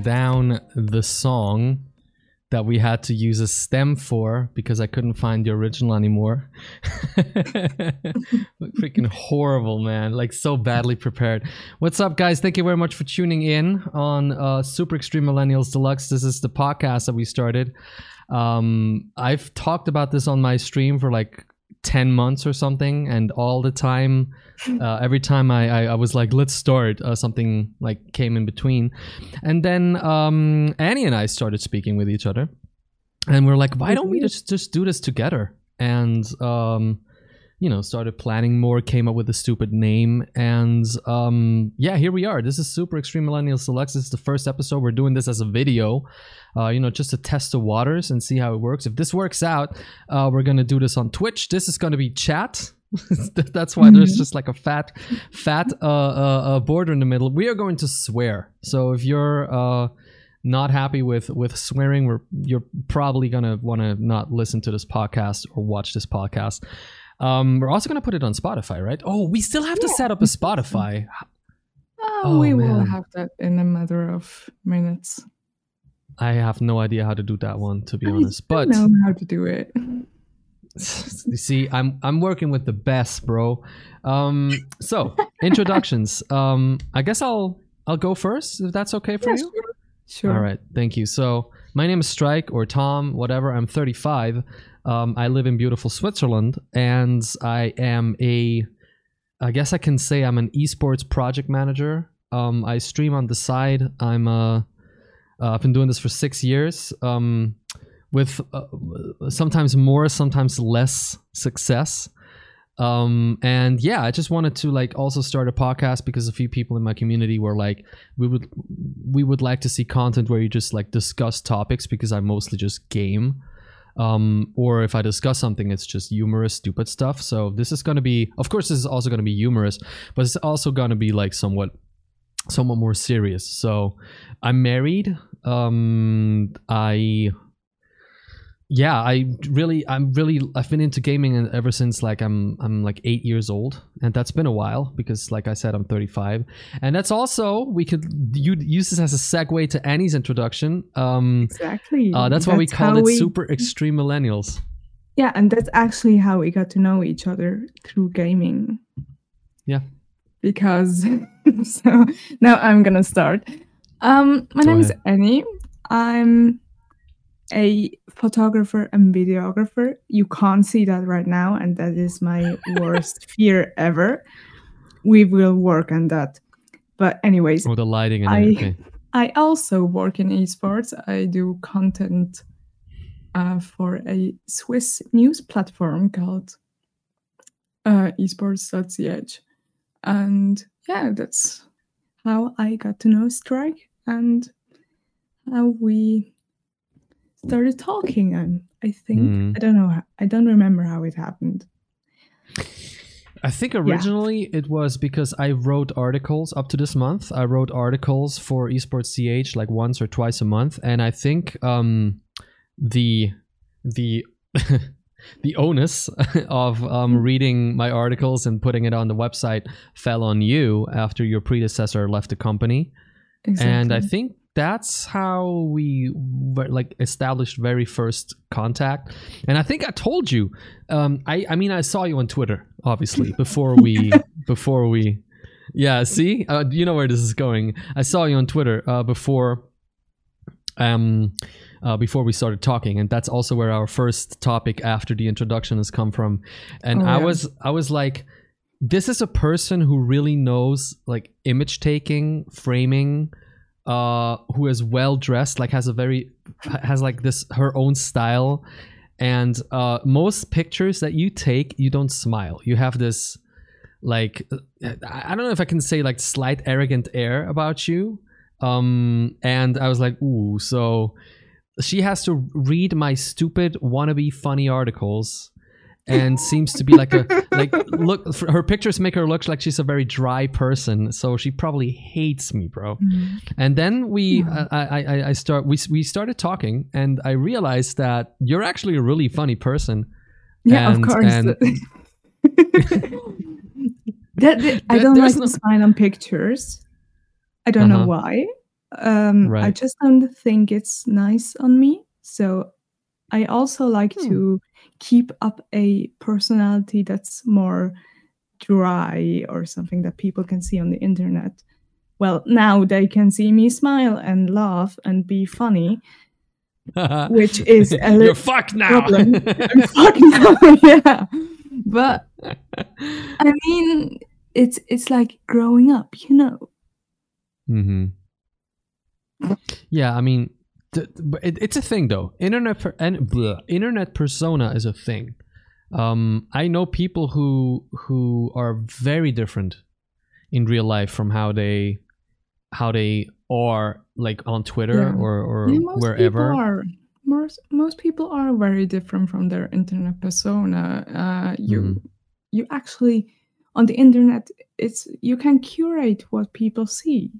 down the song that we had to use a stem for because I couldn't find the original anymore. Freaking horrible, man. Like so badly prepared. What's up, guys? Thank you very much for tuning in on uh, Super Extreme Millennials Deluxe. This is the podcast that we started. Um, I've talked about this on my stream for like 10 months or something and all the time uh, every time I, I, I was like let's start uh, something like came in between. And then um, annie and i started speaking with each other and we're like why don't we just just do this together? And um, you know started planning more came up with a stupid name and um, yeah here we are this is super extreme millennials deluxe this is the first episode we're doing this as a video uh, you know, just to test the waters and see how it works. If this works out, uh, we're gonna do this on Twitch. This is gonna be chat. That's why there's just like a fat, fat uh, uh, uh, border in the middle. We are going to swear. So if you're uh, not happy with with swearing, we're you're probably gonna want to not listen to this podcast or watch this podcast. Um, we're also gonna put it on Spotify, right? Oh, we still have to set up a Spotify. Oh, oh we man. will have that in a matter of minutes. I have no idea how to do that one, to be I honest. But know how to do it. you see, I'm I'm working with the best, bro. Um, so introductions. um, I guess I'll I'll go first if that's okay for yeah, you. Sure. sure. All right. Thank you. So my name is Strike or Tom, whatever. I'm 35. Um, I live in beautiful Switzerland, and I am a. I guess I can say I'm an esports project manager. Um, I stream on the side. I'm a uh, I've been doing this for six years um, with uh, sometimes more, sometimes less success. Um, and yeah, I just wanted to like also start a podcast because a few people in my community were like, we would we would like to see content where you just like discuss topics because I mostly just game. Um, or if I discuss something, it's just humorous, stupid stuff. So this is going to be, of course, this is also going to be humorous, but it's also going to be like somewhat, somewhat more serious. So I'm married um i yeah i really i'm really i've been into gaming ever since like i'm i'm like eight years old. And that's been a while because like i said i'm 35 and that's also we could you use this as a segue to annie's introduction. Um exactly. uh, that's, that's why we called it we... super extreme millennials. Yeah and that's actually how we got to know each other through gaming. Yeah. Because so now i'm gonna start. Um, my Go name ahead. is Annie. I'm a photographer and videographer. You can't see that right now, and that is my worst fear ever. We will work on that. But anyways, oh, the lighting and I, everything. I also work in esports. I do content uh, for a Swiss news platform called uh, esports.ch. And yeah, that's how I got to know Strike and how we started talking. And I think mm. I don't know. I don't remember how it happened. I think originally yeah. it was because I wrote articles up to this month. I wrote articles for Esports CH like once or twice a month, and I think um, the the the onus of um, mm. reading my articles and putting it on the website fell on you after your predecessor left the company. Exactly. And I think that's how we like established very first contact. And I think I told you. Um, I I mean I saw you on Twitter, obviously before we before we. Yeah, see, uh, you know where this is going. I saw you on Twitter uh, before. Um, uh, before we started talking, and that's also where our first topic after the introduction has come from. And oh, I was I was like, this is a person who really knows like image taking, framing, uh, who is well dressed, like has a very has like this her own style, and uh, most pictures that you take, you don't smile. You have this like I don't know if I can say like slight arrogant air about you. Um, and I was like, ooh, so she has to read my stupid wannabe funny articles and seems to be like a like look her pictures make her look like she's a very dry person so she probably hates me bro mm-hmm. and then we uh, I, I i start we, we started talking and i realized that you're actually a really funny person yeah and, of course and that, that, i don't like no... to on pictures I don't Uh-huh. know why. Um, I just don't think it's nice on me. So I also like Hmm. to keep up a personality that's more dry or something that people can see on the internet. Well, now they can see me smile and laugh and be funny. Which is a li- you're fucked now. problem. I'm fucking yeah. But I mean, it's it's like growing up, you know. hmm Yeah, I mean, th- but it, it's a thing though. Internet per- and bleh, internet persona is a thing. Um, I know people who who are very different in real life from how they how they are like on Twitter Yeah. or or Yeah, wherever. people are most most people are very different from their internet persona. Uh, you Mhm. you actually on the internet, it's you can curate what people see,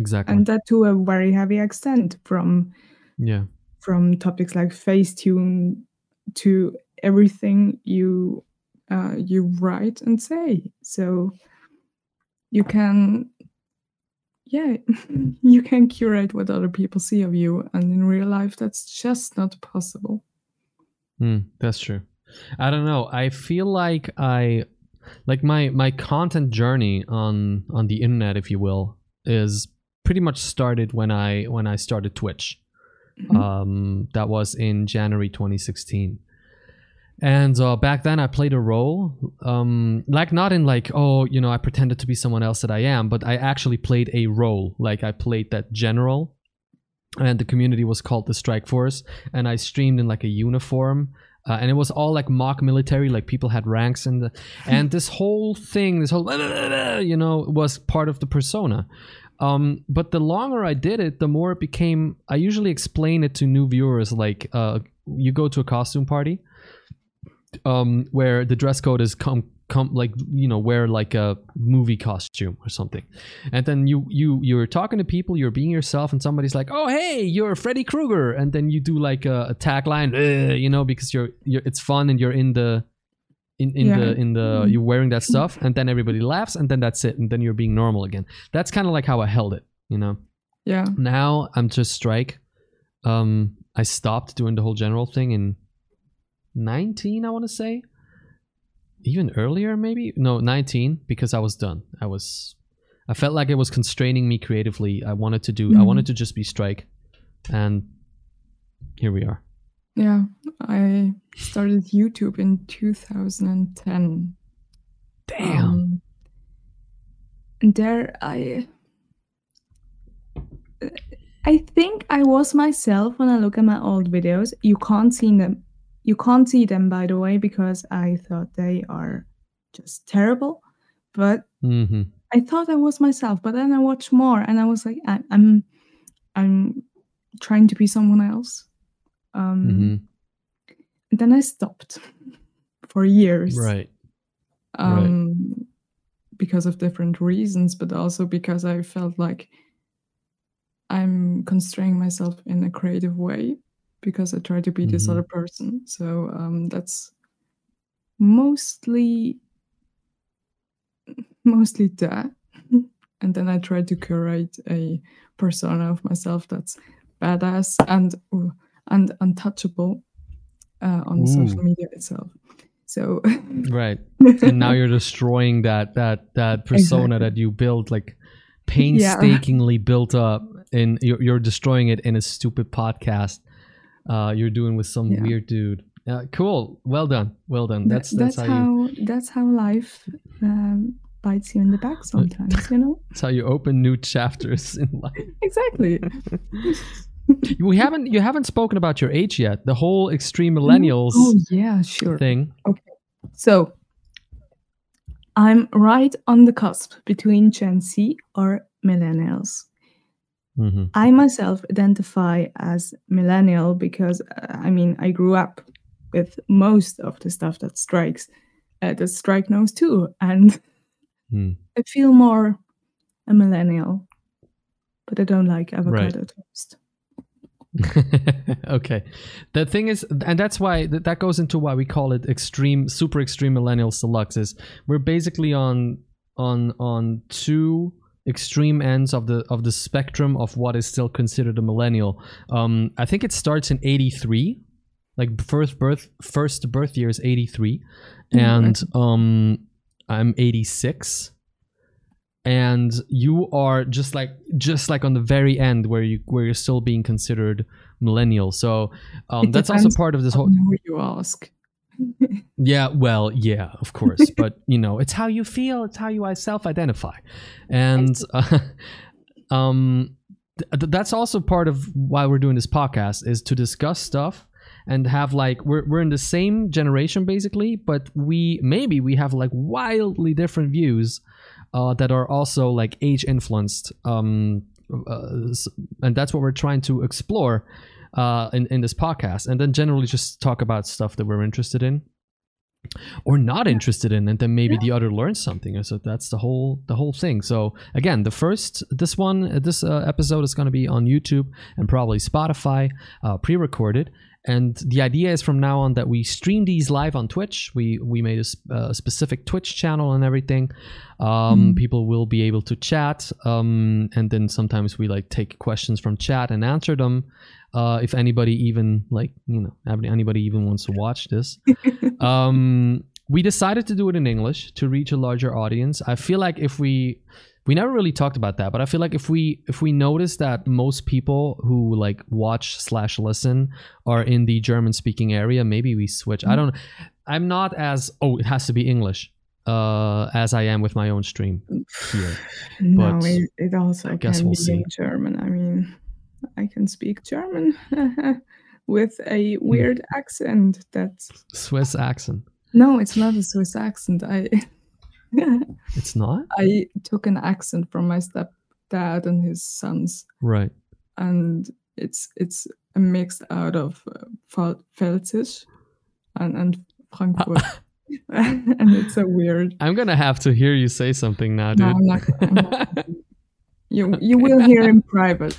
Exactly. and that to a very heavy extent from yeah. from topics like Facetune to everything you uh, you write and say. So you can, yeah, you can curate what other people see of you, and in real life, that's just not possible. Mm, that's true. I don't know. I feel like I like my my content journey on on the internet, if you will, is pretty much started when I when I started Twitch. Mhm. Um, that was in January 2016. And uh, back then, I played a role, um, like not in like oh you know I pretended to be someone else that I am, but I actually played a role. Like I played that general, and the community was called the Strike Force, and I streamed in like a uniform, uh, and it was all like mock military, like people had ranks and the, and this whole thing, this whole you know was part of the persona. Um, but the longer I did it, the more it became. I usually explain it to new viewers like uh, you go to a costume party, um, where the dress code is come come like you know wear like a movie costume or something and then you you you're talking to people you're being yourself and somebody's like oh hey you're freddy krueger and then you do like a, a tagline you know because you're you're it's fun and you're in the in, in Yeah. the in the you're wearing that stuff and then everybody laughs and then that's it and then you're being normal again. That's kind of like how i held it you know? Yeah, now i'm just strike um i stopped doing the whole general thing in 19 i want to say. Even earlier maybe? No 19 because i was done. I was i felt like it was constraining me creatively. I wanted to do i Mhm. wanted to just be strike and here we are yeah. I started YouTube in 2010. damn Um, and there I I think I was myself when I look at my old videos. You can't see them. You can't see them by the way because I thought they are just terrible. But hmm I thought I was myself, but then I watched more and I was like I, I'm I'm trying to be someone else. Um hmm and then I stopped for years. right um, because of different reasons, but also because I felt like I'm constraining myself in a creative way because I try to be this Mhm. other person. So um, that's mostly mostly that. and then I try to curate a persona of myself that's badass and ooh, and untouchable uh, on social media itself. So right and now you're destroying that that that persona Exactly. that you built like painstakingly built up and you're, you're destroying it in a stupid podcast uh you're doing with some Yeah. weird dude uh, cool well done well done That- that's that's, how, you that's how life um, bites you in the back sometimes, you know. that's how you open new chapters in life Exactly. we haven't you haven't spoken about your age yet the whole extreme millennials Oh yeah, sure. thing Okay. So I'm right on the cusp between Gen Z or millennials. hmm I myself identify as millennial because uh, I mean I grew up with most of the stuff that strikes uh, that strike knows too, and Hmm. I feel more a millennial, but I don't like avocado toast. okay. The thing is and that's why that goes into why we call it extreme super extreme millennials deluxe is we're basically on on on two extreme ends of the of the spectrum of what is still considered a millennial. Um, I think it starts in '83, like first birth first birth year is '83, and um, I'm '86 and you are just like just like on the very end where you where you're still being considered millennial. So um, that's also part of this whole who you ask. Yeah well yeah of course but you know it's how you feel it's how you self-identify. And uh, um th- that's also part of why we're doing this podcast is to discuss stuff and have like we're, we're in the same generation basically but we maybe we have like wildly different views uh, that are also like age influenced. Um, uh, and that's what we're trying to explore uh, in, in this podcast. And then generally just talk about stuff that we're interested in or not interested in and then maybe yeah. the other learns something so that's the whole the whole thing so again the first this one this uh, episode is going to be on youtube and probably spotify uh, pre-recorded and the idea is from now on that we stream these live on Twitch. We we made a, a specific Twitch channel and everything. Um, mm. People will be able to chat, um, and then sometimes we like take questions from chat and answer them. Uh, if anybody even like you know anybody even wants to watch this, um, we decided to do it in English to reach a larger audience. I feel like if we we never really talked about that but i feel like if we if we notice that most people who like watch slash listen are in the german speaking area maybe we switch. Mm-hmm. i don't i'm not as oh it has to be english uh as i am with my own stream here. No but it, it also I guess can we'll be see. german. I mean i can speak german with a weird accent that's swiss accent. No it's not a swiss accent. I it's not? I took an accent from my stepdad and his sons. Right. And it's it's a mix out of uh, and, and Frankfurt. and it's a weird. I'm gonna have to hear you say something now, dude. No, I'm not, I'm not. you you will hear in private.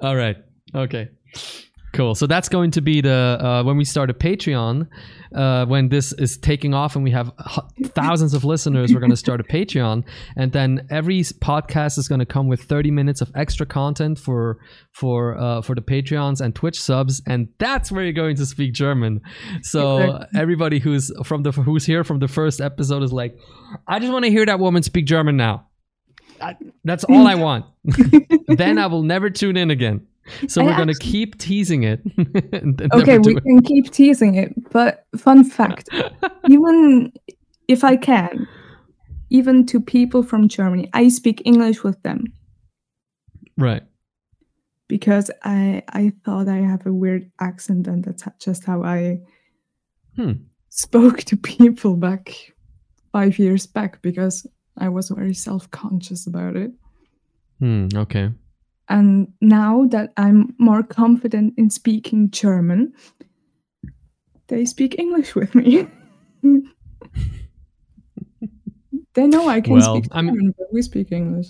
All right. Okay. Cool. So that's going to be the uh, when we start a Patreon. Uh, when this is taking off and we have thousands of listeners, we're going to start a Patreon, and then every podcast is going to come with 30 minutes of extra content for for uh, for the Patreons and Twitch subs, and that's where you're going to speak German. So everybody who's from the who's here from the first episode is like, I just want to hear that woman speak German now. I, that's all I want. then I will never tune in again. So we're going to keep teasing it. okay, we it. can keep teasing it. But fun fact even if I can, even to people from Germany, I speak English with them. Right. Because I I thought I have a weird accent, and that's just how I hmm. spoke to people back five years back because I was very self conscious about it. Hmm, okay. And now that I'm more confident in speaking German, they speak English with me. they know I can well, speak German, I'm, but we speak English.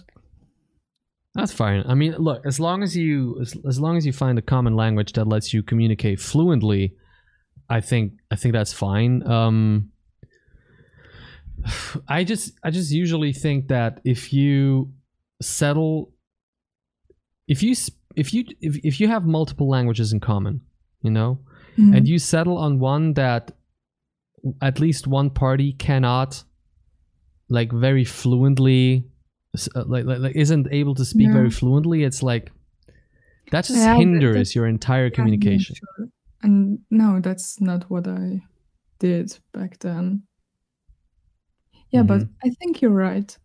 That's fine. I mean, look, as long as you as, as long as you find a common language that lets you communicate fluently, I think I think that's fine. Um, I just I just usually think that if you settle if you if you if, if you have multiple languages in common you know mm-hmm. and you settle on one that at least one party cannot like very fluently uh, like, like, like isn't able to speak very fluently it's like that just yeah, hinders your entire communication sure. and no that's not what i did back then yeah mm-hmm. but i think you're right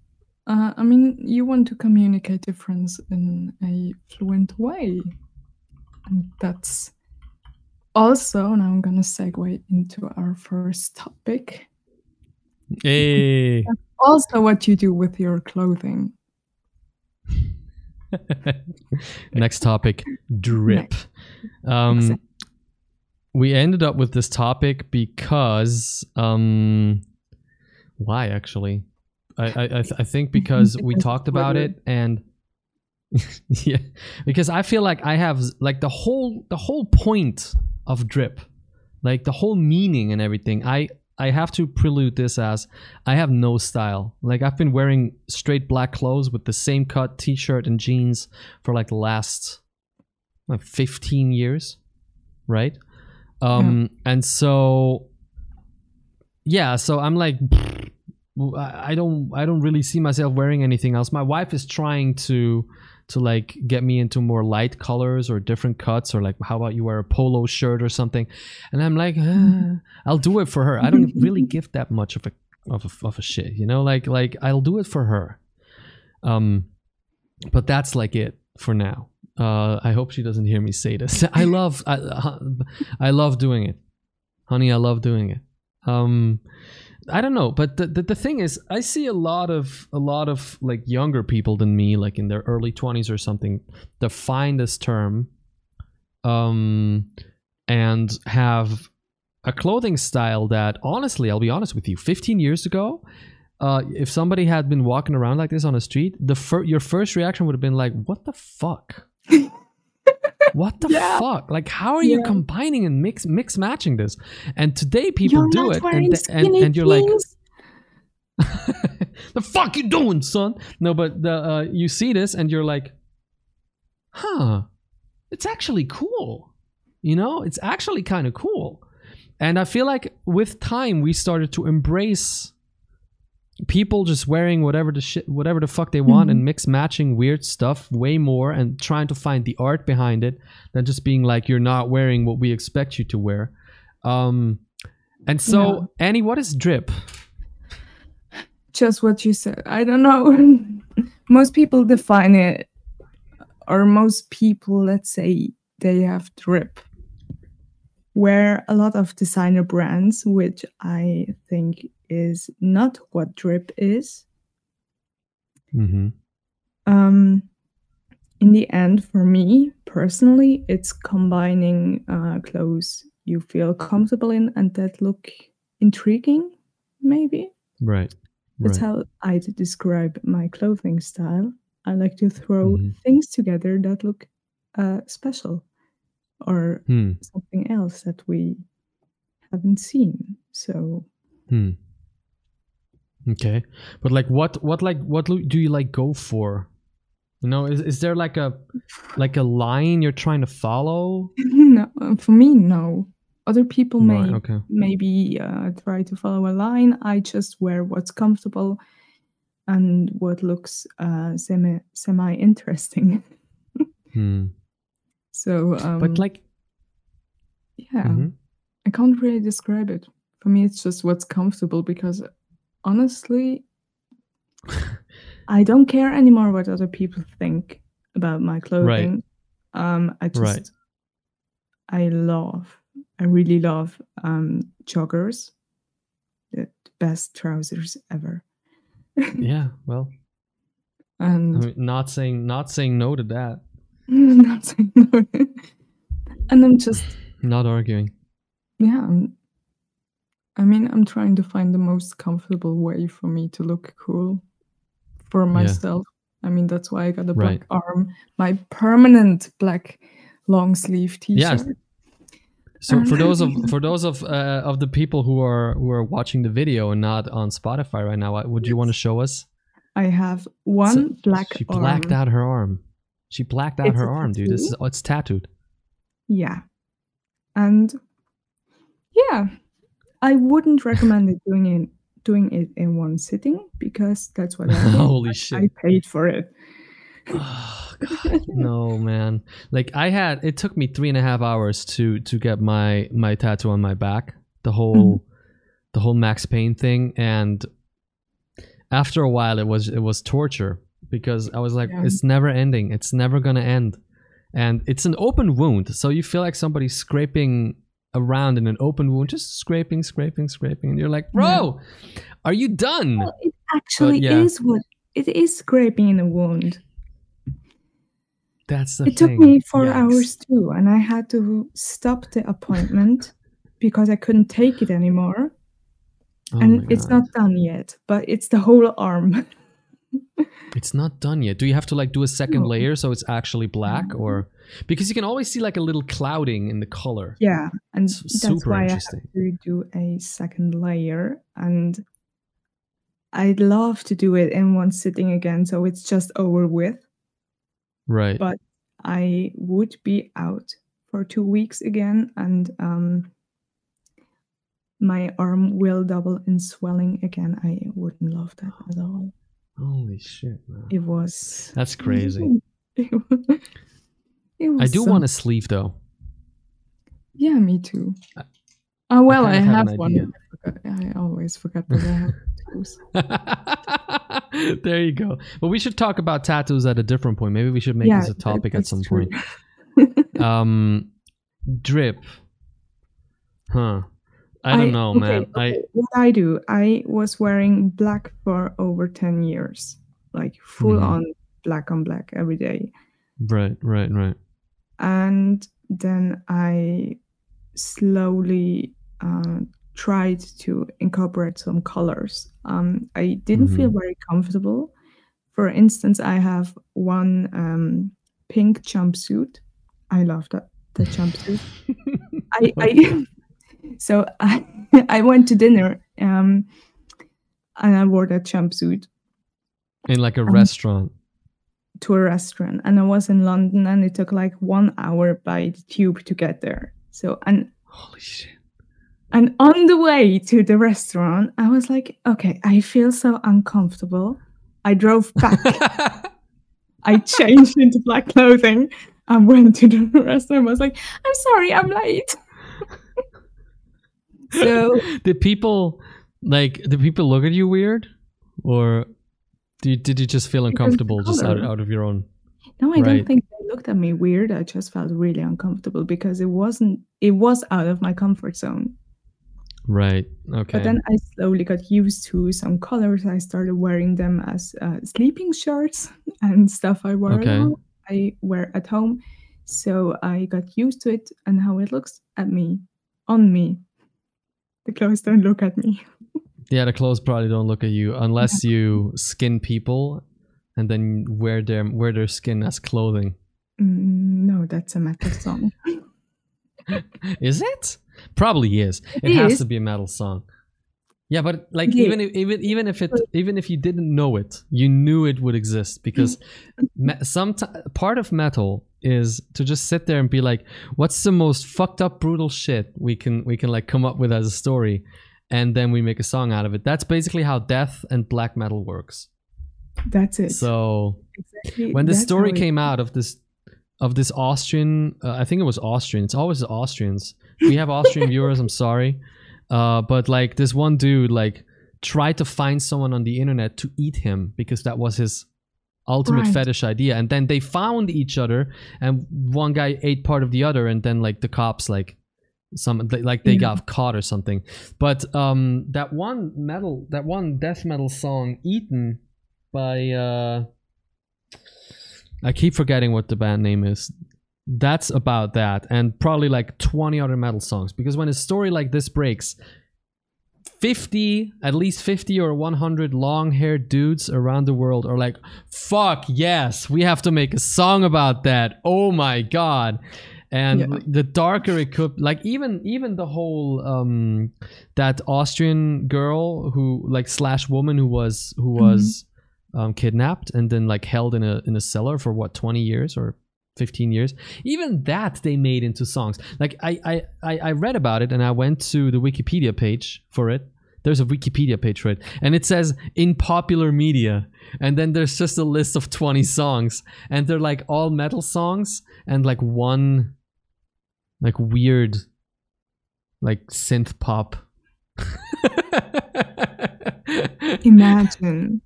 uh, I mean, you want to communicate difference in a fluent way. And that's also, now I'm going to segue into our first topic. Hey. Also what you do with your clothing. Next topic drip. Um, exactly. We ended up with this topic because. Um, why actually? I I, I, th- I think because we talked about it and yeah, because I feel like I have like the whole the whole point of drip, like the whole meaning and everything. I I have to prelude this as I have no style. Like I've been wearing straight black clothes with the same cut t-shirt and jeans for like the last like 15 years, right? Um and so yeah, so I'm like I I don't I don't really see myself wearing anything else. My wife is trying to to like get me into more light colors or different cuts or like how about you wear a polo shirt or something? And i'm like ah, i'll do it for her. I don't really give that much of a of a, of a shit you know? Like like i'll do it for her. Um but that's like it for now. Uh i hope she doesn't hear me say this. I love i, I love doing it. Honey i love doing it. Um I don't know, but the, the, the thing is, I see a lot of a lot of like younger people than me, like in their early twenties or something, define this term, um, and have a clothing style that, honestly, I'll be honest with you, fifteen years ago, uh, if somebody had been walking around like this on the street, the fir- your first reaction would have been like, "What the fuck." what the yeah. fuck? Like how are yeah. you combining and mix mix matching this? And today people you're do it and, and, and you're like the fuck you doing son? No but the uh, you see this and you're like huh it's actually cool. You know it's actually kind of cool. And i feel like with time we started to embrace people just wearing whatever the shit whatever the fuck they want mm-hmm. and mix matching weird stuff way more and trying to find the art behind it than just being like you're not wearing what we expect you to wear. Um and so yeah. annie what is drip? Just what you said. I don't know. Most people define it or most people let's say they have drip. Wear a lot of designer brands which i think is not what drip is. Mm-hmm. Um, in the end, for me personally, it's combining uh, clothes you feel comfortable in and that look intriguing, maybe. Right. That's right. how I describe my clothing style. I like to throw mm-hmm. things together that look uh, special or hmm. something else that we haven't seen. So hmm. Okay, but like, what, what, like, what do you like go for? You know, is is there like a like a line you're trying to follow? no, for me, no. Other people may right, okay. maybe uh, try to follow a line. I just wear what's comfortable and what looks uh, semi semi interesting. hmm. So, um, but like, yeah, mm-hmm. I can't really describe it. For me, it's just what's comfortable because honestly, I don't care anymore what other people think about my clothing. Right. Um, I just, right. I love, I really love um, joggers. The best trousers ever. yeah, well, and I mean, not saying not saying no to that. not saying no. and I'm just not arguing. Yeah, I'm, I mean, I'm trying to find the most comfortable way for me to look cool for myself. Yeah. I mean, that's why I got a black right. arm, my permanent black long sleeve t-shirt. Yeah. So for those of for those of uh, of the people who are who are watching the video and not on Spotify right now, would you want to show us? I have one so black. She blacked arm. out her arm. She blacked out it's her arm, dude. This is, oh, it's tattooed. Yeah, and yeah, I wouldn't recommend it doing it doing it in one sitting because that's what I. Holy shit! I paid for it. oh, God. no man like i had it took me three and a half hours to to get my my tattoo on my back the whole mm-hmm. the whole max pain thing and after a while it was it was torture because i was like yeah. it's never ending it's never gonna end and it's an open wound so you feel like somebody's scraping around in an open wound, just scraping, scraping, scraping, and you're like, bro, yeah. are you done? Well, it actually yeah. is what it is scraping in a wound. That's the it thing. took me four Yikes. hours too, and I had to stop the appointment because I couldn't take it anymore. Oh and it's not done yet, but it's the whole arm. It's not done yet. Do you have to like do a second No. layer so it's actually black, or because you can always see like a little clouding in the color. Yeah, and It's that's super why I have to do a second layer. And I'd love to do it in one sitting again, so it's just over with. Right. But I would be out for two weeks again, and um, my arm will double in swelling again. I wouldn't love that at all. Holy shit, man. It was. That's crazy. It was, it I do want a sleeve though. Yeah, me too. I- Oh well, I, of have have, one. I, I always forget that I have tattoos. there you go. But we should talk about tattoos at a different point. Maybe we should make Yeah, this a topic at some true. point. Um, drip. Huh. I don't know, okay, man. okay, what I do, I was wearing black for over ten years, like full Mhm. on black on black every day, right, right, right. and then I slowly uh, tried to incorporate some colors. Um, I didn't feel Mm-hmm. very comfortable. For instance, I have one um, pink jumpsuit. I love that the jumpsuit. I, I so I I went to dinner um, and I wore that jumpsuit In like a Um, restaurant. to a restaurant and I was in London and it took like one hour by the tube to get there. So and Holy shit. and on the way to the restaurant, I was like, okay, I feel so uncomfortable. I drove back. I changed into black clothing and went to the restaurant. I was like, I'm sorry, I'm late. So did people like did people look at you weird? Or did you, did you just feel uncomfortable just out, out of your own no, I Right. don't think they looked at me weird. I just felt really uncomfortable because it wasn't. It was out of my comfort zone. Right. Okay. But then I slowly got used to some colors. I started wearing them as uh, sleeping shirts and stuff I wear. Okay. home- I wear at home. So I got used to it and how it looks at me, on me. The clothes don't look at me. Yeah, the clothes probably don't look at you unless you skin people and then wear their wear their skin as clothing. Mm, no, that's a metal song. Is it? Probably is. It, It has is. to be a metal song. Yeah, but like Yeah. even if, even even if it even if you didn't know it, you knew it would exist because me- some t- part of metal is to just sit there and be like, what's the most fucked up brutal shit we can we can like come up with as a story, and then we make a song out of it. That's basically how death and black metal works. That's it. So Exactly, when the story came out of this of this Austrian, uh, I think it was Austrian. It's always the Austrians. We have Austrian viewers. I'm sorry, uh, but like this one dude like tried to find someone on the internet to eat him because that was his ultimate Right. fetish idea. And then they found each other, and one guy ate part of the other, and then like the cops like some like they Yeah. got caught or something. But um, that one metal, that one death metal song, "Eaten" by uh, I keep forgetting what the band name is. That's about that, and probably like 20 other metal songs. Because when a story like this breaks, 50, at least 50 or 100 long haired dudes around the world are like, fuck, yes, we have to make a song about that. Oh my god. And Yeah. the darker it could, like even even the whole um that Austrian girl who like slash woman who was who was um, kidnapped and then like held in a in a cellar for what 20 years or 15 years even that they made into songs like I, I i read about it and i went to the wikipedia page for it there's a wikipedia page for it and it says in popular media and then there's just a list of 20 songs and they're like all metal songs and like one like weird like synth pop Imagine.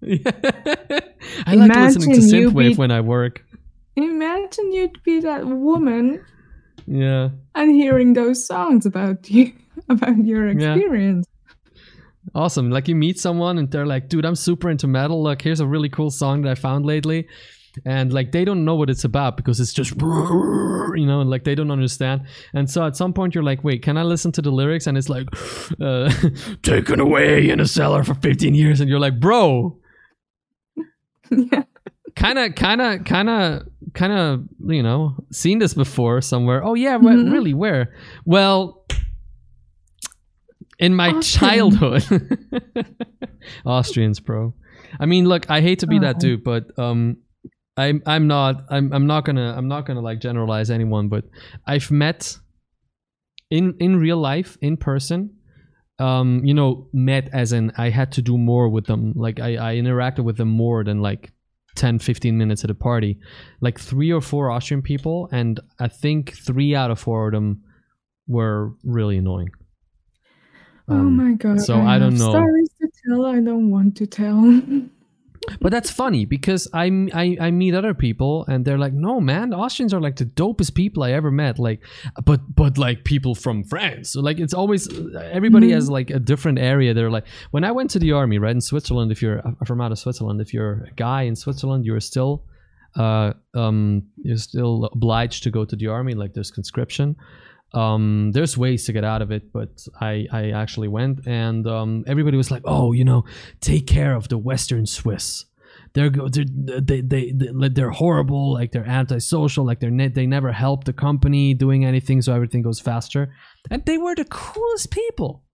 Yeah. I like listening to synthwave be- when I work. Imagine you'd be that woman Yeah. and hearing those songs about you, about your Yeah. experience. Awesome. Like you meet someone and they're like, dude, I'm super into metal. Look, here's a really cool song that I found lately. And like they don't know what it's about because it's just you know, and like they don't understand. And so at some point you're like, wait, can I listen to the lyrics? And it's like uh, taken away in a cellar for 15 years. And you're like, bro, yeah. Kind of kind of kind of kind of you know seen this before somewhere. Oh yeah Mhm. really where? Well in my Austrian. childhood. Austrians bro. I mean look i hate to be that dude but um i'm i'm not i'm i'm not gonna i'm not gonna like generalize anyone but i've met in in real life in person um you know met as in i had to do more with them. Like i i interacted with them more than like 10 15 minutes at a party like three or four austrian people and i think three out of four of them were really annoying oh Um, my god. so I don't have know. Stories to tell. I don't want to tell. but that's funny because I, I i meet other people and they're like no man austrians are like the dopest people i ever met like but but like people from france. So like it's always everybody Mhm. has like a different area. They're like when i went to the army right in switzerland if you're uh, from out of switzerland if you're a guy in switzerland you're still uh um you're still obliged to go to the army like there's conscription um there's ways to get out of it but i i actually went and um everybody was like oh you know take care of the western swiss. They're they're, they, they they they're horrible like they're antisocial like they're ne- they never help the company doing anything so everything goes faster. And they were the coolest people.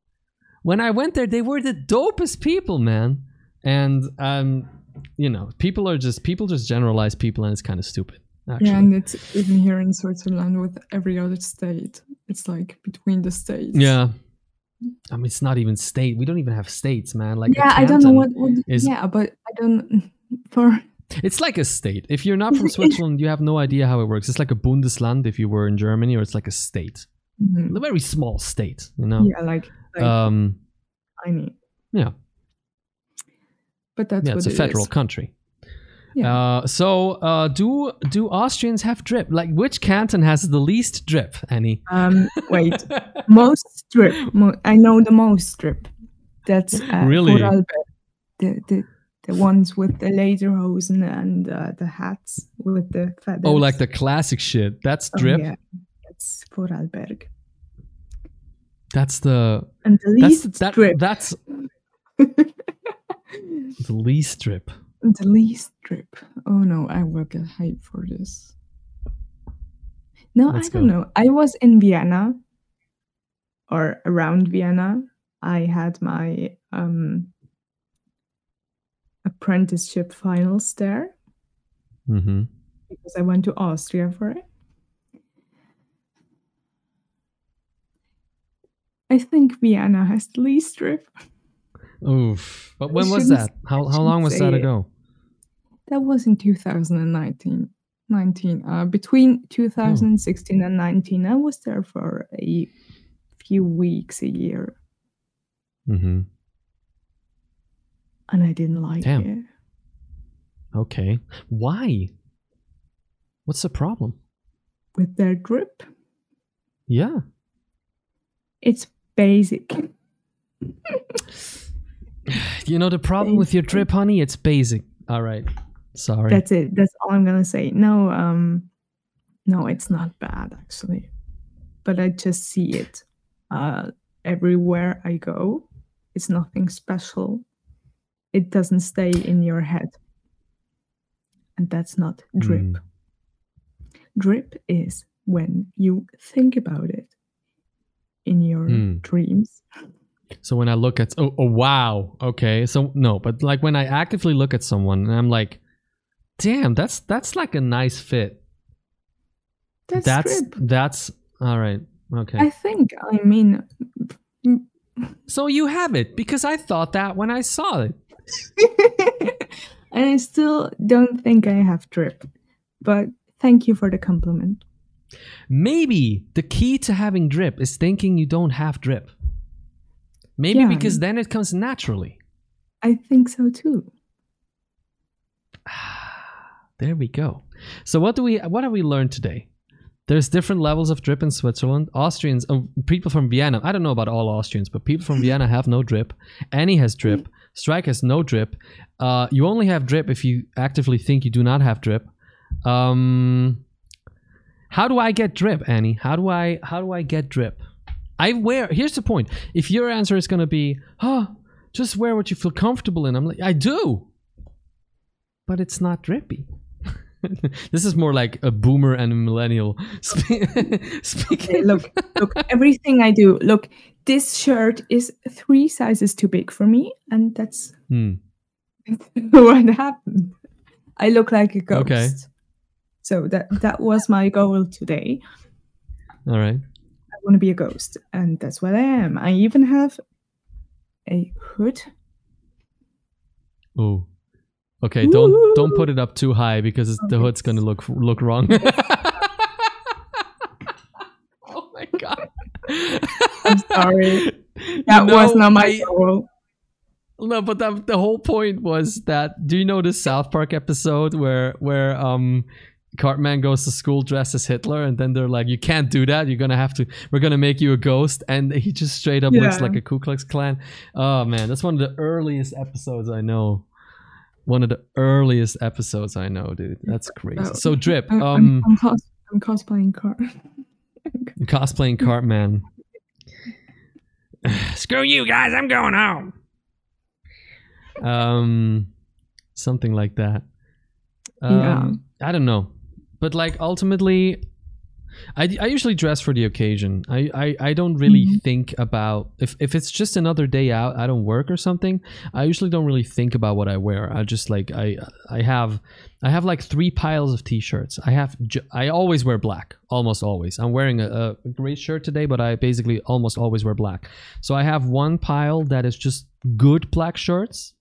When i went there they were the dopest people man. And um you know people are just people just generalize people and it's kind of stupid actually. yeah, and it's even here in Switzerland with every other state. It's like between the states. Yeah. I mean, it's not even state. We don't even have states, man. Like, yeah, I don't know what. what is- yeah, but I don't. For It's like a state. If you're not from Switzerland, you have no idea how it works. It's like a Bundesland if you were in Germany, or it's like a state, Mhm. a very small state. You know. yeah, like, like Um. tiny. Yeah. But that's yeah. what It's a it federal is. country. Yeah. Uh, so, uh, do do Austrians have drip? Like, which canton has the least drip? Annie? Um, wait, most drip. Mo- I know the most drip. That's uh, Really? The the the ones with the lederhosen and uh, the hats with the feathers. oh, like the classic shit. That's drip. Oh, drip. yeah, that's Vorarlberg. That's the And the that's least that strip. that's the least drip. The least strip. Oh no, I will get hype for this. No, Let's I don't go. know. I was in Vienna or around Vienna. I had my um apprenticeship finals there Mm-hmm. because I went to Austria for it. I think Vienna has the least strip. Oof. But when I was that? How how long was that it. ago? That was in 2019. 19. Uh, between 2016 and 19, I was there for a few weeks, a year, Mm-hmm. and I didn't like Damn. it. Okay. Why? What's the problem? With their drip, Yeah. it's basic. You know the problem with your drip, honey? It's basic. All right. Sorry. That's it. That's all I'm gonna say. No, um, no, it's not bad actually, but I just see it uh, everywhere I go. It's nothing special. It doesn't stay in your head, and that's not drip. Mm. Drip is when you think about it in your Mm. dreams. So when I look at oh, oh wow okay so no but like when I actively look at someone and I'm like, damn that's that's like a nice fit. That's, that's that's all right okay. I think. I mean, so you have it because I thought that when I saw it. and I still don't think I have drip. But thank you for the compliment. Maybe the key to having drip is thinking you don't have drip. Maybe Yeah. because then it comes naturally. I think so too. There we go. So what do we what have we learned today? There's different levels of drip in Switzerland. Austrians, oh, people from Vienna. I don't know about all Austrians, but people from Vienna have no drip. Annie has drip. Strike has no drip. Uh, you only have drip if you actively think you do not have drip. Um, how do I get drip, Annie? How do I how do I get drip? I wear. Here's the point. If your answer is going to be, "Oh, just wear what you feel comfortable in," I'm like, I do. but it's not drippy. this is more like a boomer and a millennial spe- speaking. Okay, look, look, everything I do. Look, this shirt is three sizes too big for me, and that's Hmm. what happened. I look like a ghost. Okay. So that that was my goal today. All right. Want to be a ghost, and that's what I am. I even have a hood. Oh. Okay, don't don't put it up too high because it's, the hood's gonna look look wrong. oh my god! I'm sorry. That was not my I- goal. No, but the, the whole point was that. Do you know the South Park episode where where um Cartman goes to school dressed as Hitler, and then they're like, "You can't do that. You're gonna have to. We're gonna make you a ghost." And he just straight up looks like a Ku Klux Klan. Oh man, that's one of the earliest episodes I know. One of the earliest episodes I know, dude. That's crazy. Oh. So drip, I'm, um, I'm, cos- I'm cosplaying Cart. cosplaying Cartman. Screw you guys, I'm going home. Um, something like that. Um, I don't know, but like ultimately, I, I usually dress for the occasion. I I, I don't really Mhm. think about if if it's just another day out. I don't work or something. I usually don't really think about what I wear. I just like I I have I have like three piles of t-shirts. I have I always wear black, almost always. I'm wearing a, a gray shirt today, but I basically almost always wear black. So I have one pile that is just good black shirts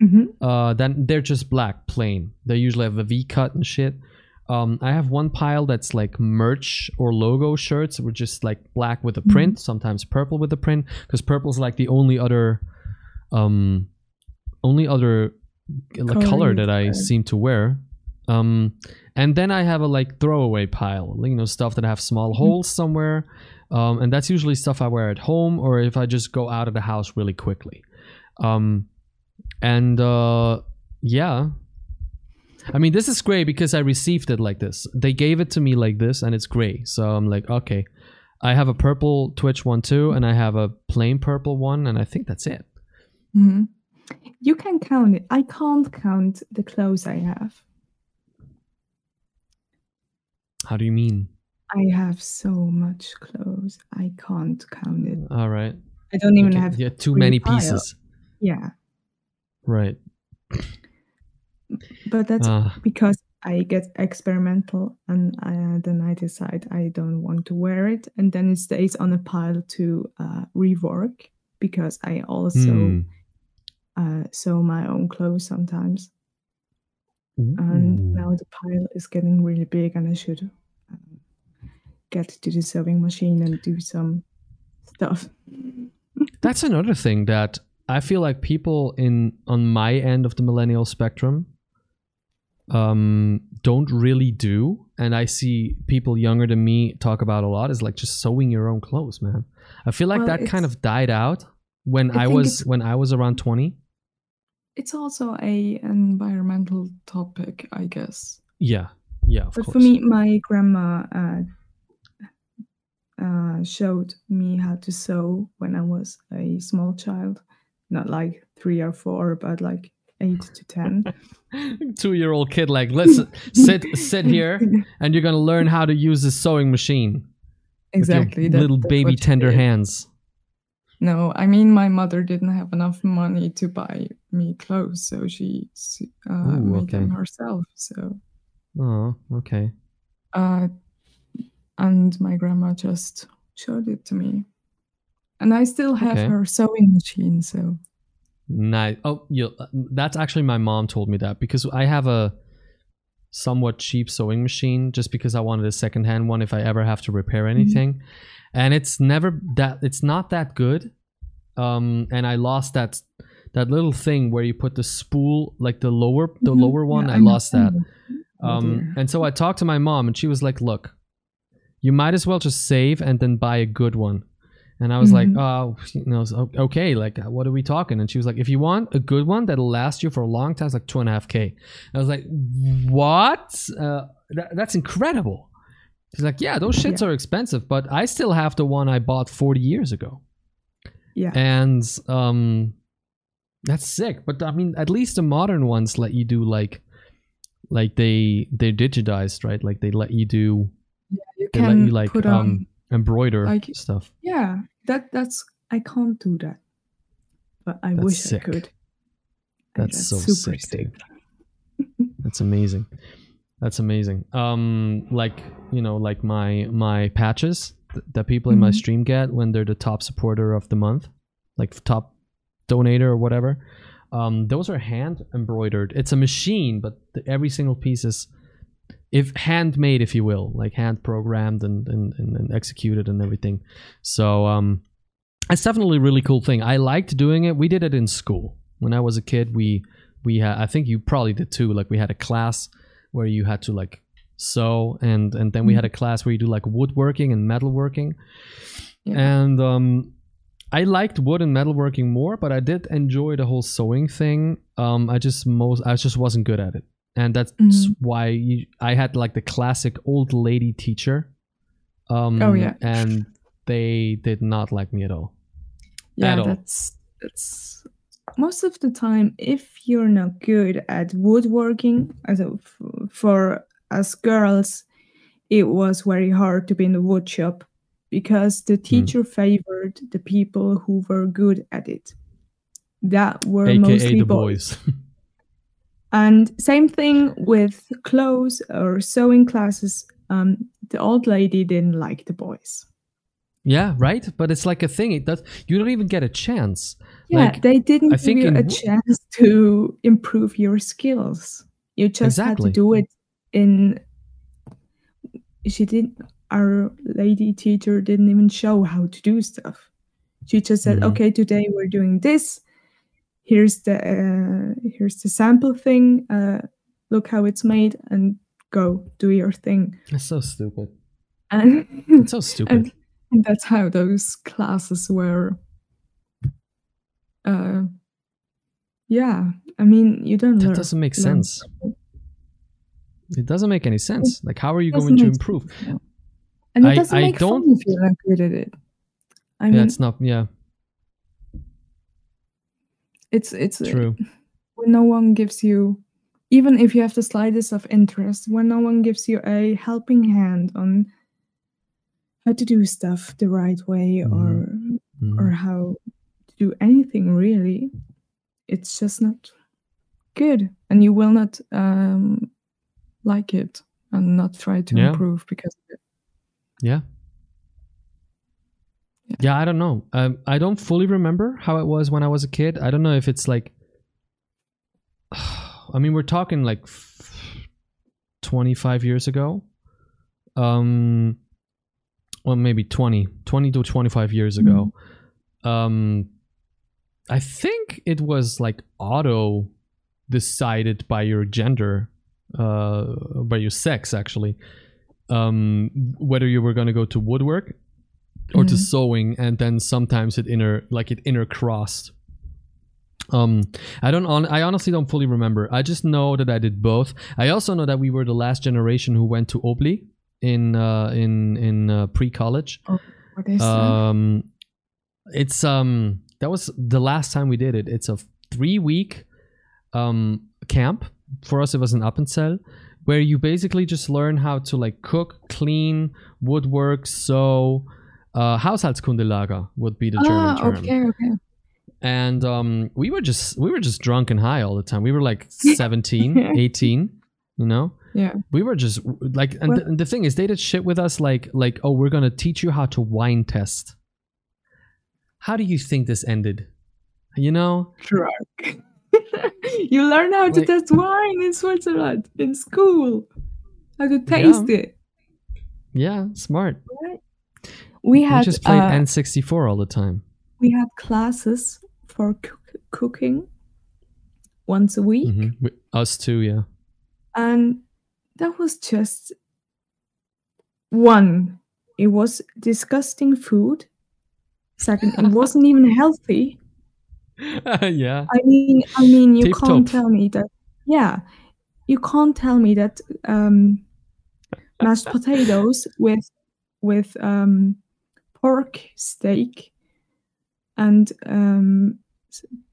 hmm uh then they're just black plain they usually have a v cut and shit um i have one pile that's like merch or logo shirts which just like black with a print sometimes purple with a print because purple's like the only other um only other Color color that i seem to wear. Um and then i have a like throwaway pile you know stuff that have small holes somewhere. Um and that's usually stuff i wear at home or if i just go out of the house really quickly. Um and uh yeah i mean this is great because i received it like this they gave it to me like this and it's gray so i'm like okay i have a purple twitch one too and i have a plain purple one and i think that's it hmm You can count it. I can't count the clothes I have. how do you mean I have so much clothes. I can't count it. all right I don't even Okay, have. yeah too many pieces Yeah, right but that's uh, because I get experimental and uh, then I decide I don't want to wear it, and then it stays on a pile to uh, rework because I also hmm. uh, sew my own clothes sometimes. And now the pile is getting really big, and I should um, get to the sewing machine and do some stuff. That's another thing that I feel like people in on my end of the millennial spectrum um don't really do and I see people younger than me talk about a lot is like just sewing your own clothes, man. I feel like Well, that kind of died out when I I, was when I was around 20. It's also a environmental topic, I guess. Yeah. Yeah, of But course. for me, my grandma uh, uh, showed me how to sew when I was a small child. Not like three or four, but like eight to ten. 2-year-old kid like, "Let's sit sit here and you're going to learn how to use this sewing machine." exactly. that- little baby tender did. hands. No, I mean my mother didn't have enough money to buy me clothes, so she uh, Ooh, made them herself. So, Oh, okay. uh, and my grandma just showed it to me, and I still have Okay. her sewing machine. So, Nice. Oh, you, that's actually my mom told me that because I have a somewhat cheap sewing machine just because I wanted a secondhand one if I ever have to repair anything. And it's never that it's not that good. Um and I lost that that little thing where you put the spool like the lower the Mhm. lower one. Yeah, I lost that. Oh, Um and so I talked to my mom and she was like, "Look, you might as well just save and then buy a good one." And I was like, Mhm. "Oh, you know, okay, like what are we talking?" And she was like, "If you want a good one that'll last you for a long time, it's like two and a half K. I was like, "What? Uh, that, that's incredible." She's like, "Yeah, those shits are expensive, but I still have the one I bought forty years ago." yeah, and um that's sick but i mean at least the modern ones let you do like like they they digitized right like they let you do you they let you like put on um embroider like- stuff yeah that that's i can't do that but i That's wish sick. i could And That's so sick, dude. That's amazing. That's amazing. Um, like you know, like my my patches th- that people in my Mhm. stream get when they're the top supporter of the month, like top donator or whatever. Um, those are hand embroidered. It's a machine, but the, every single piece is, if handmade, if you will, like hand programmed and and, and, executed and everything. So um, it's definitely a really cool thing. I liked doing it. We did it in school when I was a kid. We we had I think you probably did too. Like we had a class where you had to like sew and and then we had a class where you do like woodworking and metalworking. Yeah. And um I liked wood and metalworking more, but I did enjoy the whole sewing thing. Um I just most I just wasn't good at it. And that's Mhm. why you, I had like the classic old lady teacher. Um Oh, yeah. and they did not like me at all. yeah at all. that's that's most of the time if you're not good at woodworking as a, for us girls it was very hard to be in the wood shop because Hmm. the teacher favored the people who were good at it that were AKA mostly the boys. boys. and same thing with clothes or sewing classes um, the old lady didn't like the boys Yeah, right. But it's like a thing. It does. You don't even get a chance. Yeah, Like, they didn't give you in a chance to improve your skills. You just Exactly. had to do it in. She didn't. Our lady teacher didn't even show how to do stuff. She just said, Mhm. "Okay, today we're doing this. Here's the uh, here's the sample thing. Uh, look how it's made, and go do your thing." It's so stupid. And It's so stupid. and, and that's how those classes were uh yeah i mean you don't that learn doesn't make learn sense. It doesn't make any sense. Like, how are you going to improve? sense, and it I- doesn't I make don't- fun if you're not good at it i mean yeah, it's not. Yeah, it's it's uh, true. when no one gives you even if you have the slightest of interest when no one gives you a helping hand on how to do stuff the right way or Mhm. or how to do anything really it's just not good and you will not um like it and not try to Yeah. improve because of it Yeah. Yeah. Yeah, I don't know. Um, I don't fully remember how it was when I was a kid. I don't know if it's like. I mean, we're talking like 25 years ago. Um, well, maybe 20, 20 to 25 years ago. Um, I think it was like auto decided by your gender, uh, by your sex, actually um, whether you were going to go to woodwork or to Mhm. sewing, and then sometimes it inner like it intercrossed. Um, I don't. On, I honestly don't fully remember. I just know that I did both. I also know that we were the last generation who went to Obli in uh, in in uh, pre college. what is that? Um, it's um that was the last time we did it. It's a three week um camp for us. It was in Appenzell, where you basically just learn how to like cook, clean, woodwork, sew. Uh, Haushaltskundelager would be the German ah term okay okay and um, we were just we were just drunk and high all the time. We were like 17, 18, you know. yeah We were just like, and, the, and the thing is, they did shit with us like like oh, we're gonna teach you how to wine test. How do you think this ended? You know, drunk you learn how to test wine in switzerland in school how to taste it yeah, smart. we We had just played uh, N64 all the time. we had classes for cook- cooking once a week Mhm. Us too, yeah. and that was just one it was disgusting food second it wasn't even healthy yeah. i mean i mean you Tip can't top. tell me that yeah you can't tell me that um mashed potatoes with with um pork steak and um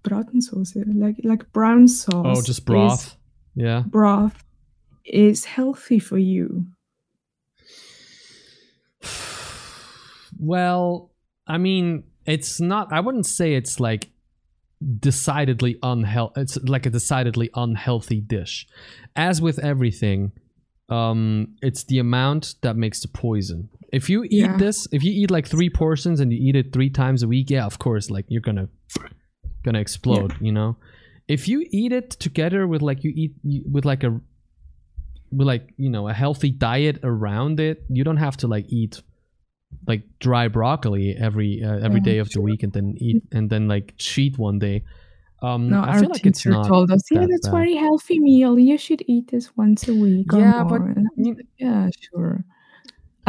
bratensoße like like brown sauce Oh, just is broth. Yeah. broth is healthy for you? Well, I mean, it's not. I wouldn't say it's like decidedly unhealthy. It's like a decidedly unhealthy dish. As with everything, um, it's the amount that makes the poison. If you eat Yeah. this, if you eat like three portions and you eat it three times a week, yeah, of course, like you're gonna gonna explode. You know, if you eat it together with like you eat you- with like a with like you know a healthy diet around it, you don't have to like eat like dry broccoli every uh, every Yeah, day of the week and then eat and then like cheat one day. Um, No, I our feel like it's teacher told us, yeah, that that's bad. very healthy meal. You should eat this once a week. Yeah, but more." And I was you- yeah, sure.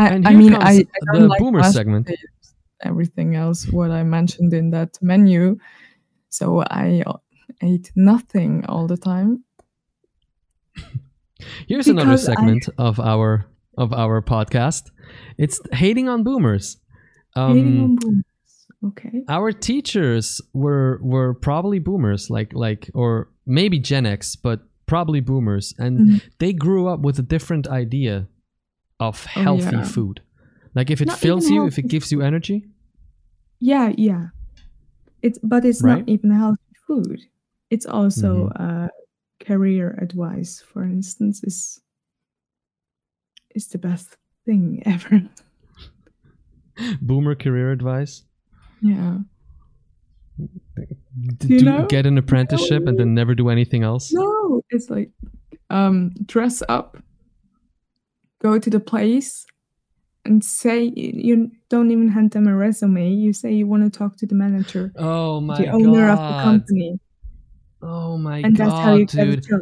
I, I mean, I, I the like boomer segment. everything else what I mentioned in that menu, so I ate nothing all the time. Here's another Because I- segment of our of our podcast. It's hating on boomers. Um, on boomers. Okay. our teachers were were probably boomers, like like or maybe Gen X, but probably boomers, and Mhm. they grew up with a different idea of Oh, healthy yeah. food. Like if it Not fills you, if it gives you energy. Yeah, yeah. It's but it's Right? not even healthy food. It's also Mm-hmm. uh, career advice, for instance, is is the best thing ever. Boomer career advice. yeah. D- You do, know? get an apprenticeship and then never do anything else. No, it's like um, dress up, go to the place, and say you don't even hand them a resume. You say you want to talk to the manager, Oh my the owner god. of the company, Oh my and god, And that's how you get a dude. job.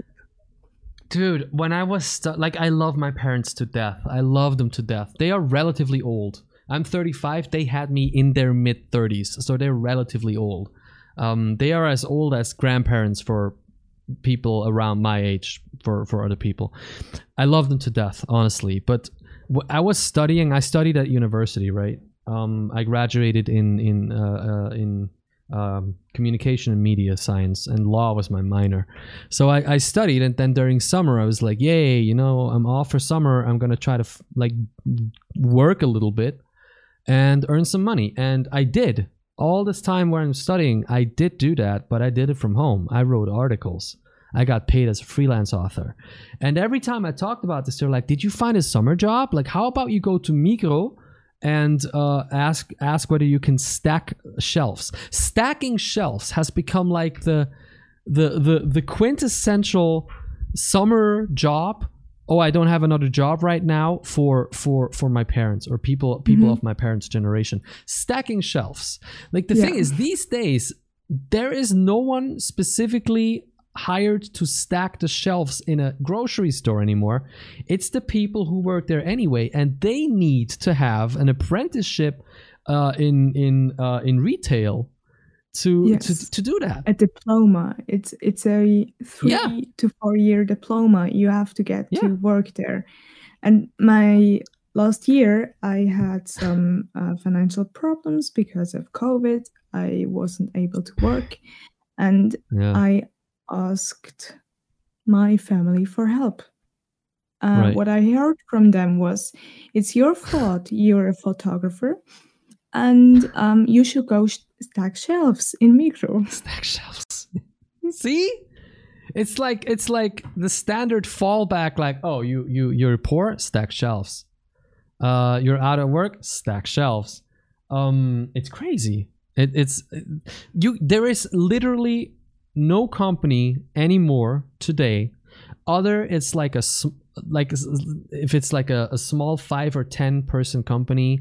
Dude, when I was stu- like, I love my parents to death. I love them to death. They are relatively old. I'm 35. They had me in their mid 30s, so they're relatively old. Um, they are as old as grandparents for people around my age for for other people. I love them to death, honestly. But I was studying. I studied at university, right? Um, I graduated in in uh, uh, in um, communication and media science, and law was my minor. So I, I studied, and then during summer, I was like, "Yay! You know, I'm off for summer. I'm gonna try to f- like work a little bit and earn some money." And I did. All this time where I'm studying, I did do that, but I did it from home. I wrote articles. I got paid as a freelance author. And every time I talked about this, they're like, "Did you find a summer job? Like, how about you go to Migros and uh, ask ask whether you can stack shelves?" Stacking shelves has become like the the the the quintessential summer job. Oh, I don't have another job right now for for for my parents or people people Mhm. of my parents' generation. Stacking shelves. Like the thing is, these days there is no one specifically hired to stack the shelves in a grocery store anymore. It's the people who work there anyway, and they need to have an apprenticeship uh, in in uh, in retail to, Yes. to to do that. a diploma. It's it's a three Yeah. to four year diploma you have to get Yeah. to work there. And my last year, I had some uh, financial problems because of COVID. I wasn't able to work, and Yeah. I asked my family for help. Uh, Right. What I heard from them was, "It's your fault. You're a photographer." And um, you should go sh- stack shelves in Migros. stack shelves. See? It's like it's like the standard fallback like oh you you you're poor stack shelves. Uh you're out of work stack shelves. Um it's crazy. It, it's you there is literally no company anymore today other it's like a like if it's like a, a small 5 or 10 person company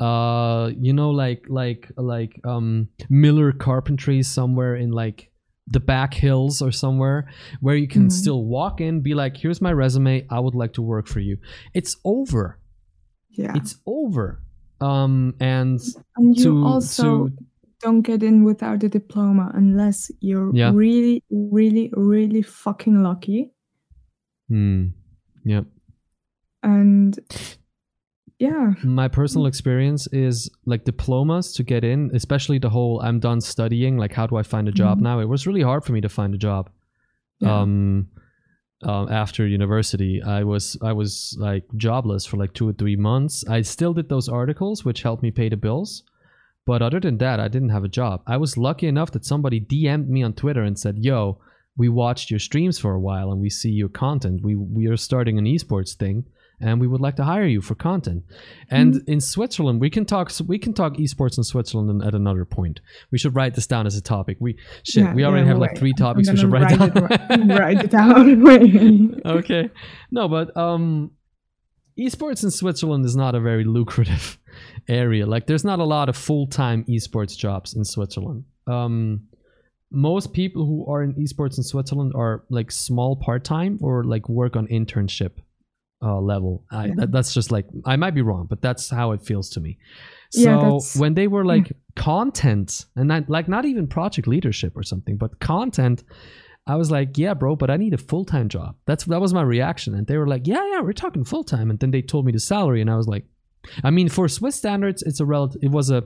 uh you know like like like um miller carpentry somewhere in like the back hills or somewhere where you can Mhm. still walk in be like here's my resume i would like to work for you it's over Yeah. it's over um and and you to- also to- don't get in without a diploma unless you're Yeah. really, really, really fucking lucky. hmm, yep And yeah, my personal experience is like diplomas to get in especially the whole i'm done studying like how do i find a job Mhm. now it was really hard for me to find a job yeah. um um, after university. I was I was like jobless for like two or three months. I still did those articles, which helped me pay the bills. But other than that, I didn't have a job. I was lucky enough that somebody DM'd me on Twitter and said, "Yo, we watched your streams for a while and we see your content. We we are starting an esports thing." And we would like to hire you for content. And mm-hmm. in Switzerland, we can talk we can talk esports in Switzerland at another point. We should write this down as a topic. We shit, yeah, we already yeah, have like three topics we should write, write down. It, write it down. okay. No, but um esports in Switzerland is not a very lucrative area. Like there's not a lot of full-time esports jobs in Switzerland. Um most people who are in esports in Switzerland are like small part-time or like work on internship uh, level. I, yeah. that, that's just like I might be wrong, but that's how it feels to me. So yeah, when they were like yeah. content and not like not even project leadership or something, but content, I was like, yeah, bro, but I need a full time job. That's that was my reaction, and they were like, yeah, yeah, we're talking full time, and then they told me the salary, and I was like, I mean, for Swiss standards, it's a relative. It was a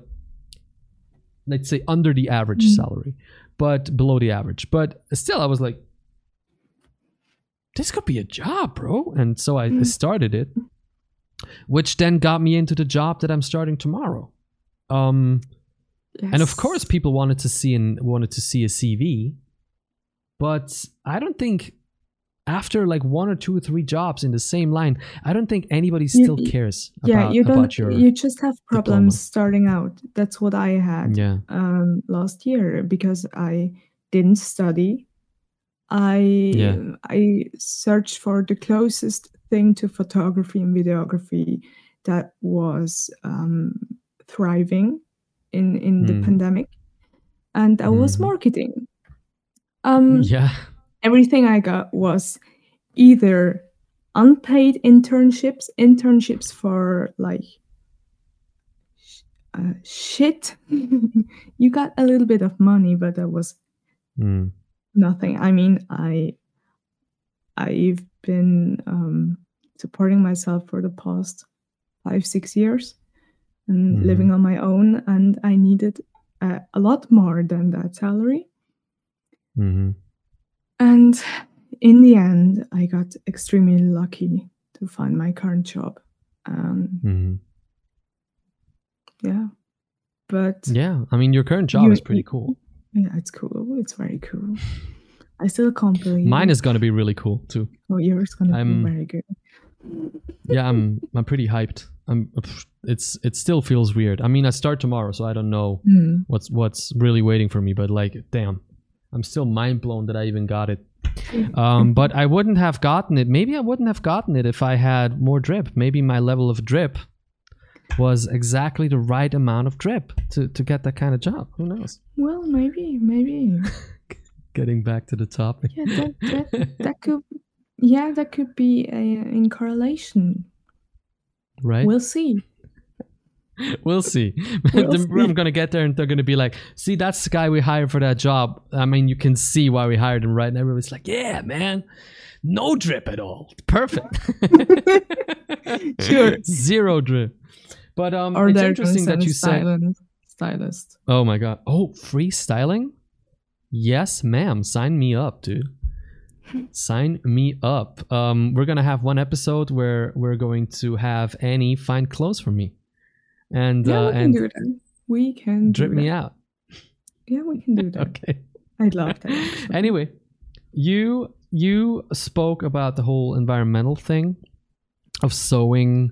let's say under the average mm-hmm. salary, but below the average. But still, I was like, this could be a job, bro. And so I, mm. started it, which then got me into the job that I'm starting tomorrow. Um, yes. and of course, people wanted to see and wanted to see a CV, but I don't think after like one or two or three jobs in the same line, I don't think anybody still you, cares. Yeah, about, you don't. you just have problems diploma. starting out. That's what I had. Yeah. Um, last year because I didn't study I yeah. I searched for the closest thing to photography and videography that was um, thriving in in mm. the pandemic, and that mm. was mm-hmm. marketing. Um, yeah, everything I got was either unpaid internships, internships for like uh, shit. you got a little bit of money, but that was mm nothing. I mean, I I've been um, supporting myself for the past five six years and mm-hmm. living on my own, and I needed a, a lot more than that salary. Mm-hmm. And in the end, I got extremely lucky to find my current job. Um, mm-hmm. Yeah, but yeah, I mean, your current job you, is pretty cool. Yeah, it's cool. It's very cool. I still can't believe mine is gonna be really cool too. Oh, yours gonna I'm, be very good. yeah, I'm I'm pretty hyped. I'm it's it still feels weird. I mean, I start tomorrow, so I don't know mm. what's what's really waiting for me. But like, damn, I'm still mind blown that I even got it. Um, but I wouldn't have gotten it. Maybe I wouldn't have gotten it if I had more drip. Maybe my level of drip was exactly the right amount of drip to, to get that kind of job. Who knows? Well, maybe, maybe. Getting back to the topic. Yeah, that, that, that could, yeah, that could be a, uh, in correlation. Right. We'll see. we'll see. We'll see. I'm gonna get there, and they're gonna be like, "See, that's the guy we hired for that job." I mean, you can see why we hired him, right? And everybody's like, "Yeah, man, no drip at all, perfect." sure, zero drip. But um, or it's interesting that you said stylist. Oh my god! Oh, freestyling? Yes, ma'am. Sign me up, dude. Sign me up. Um, we're gonna have one episode where we're going to have Annie find clothes for me, and yeah, uh, we can and do that. We can drip me out. Yeah, we can do that. okay. I'd love that. Actually. Anyway, you you spoke about the whole environmental thing of sewing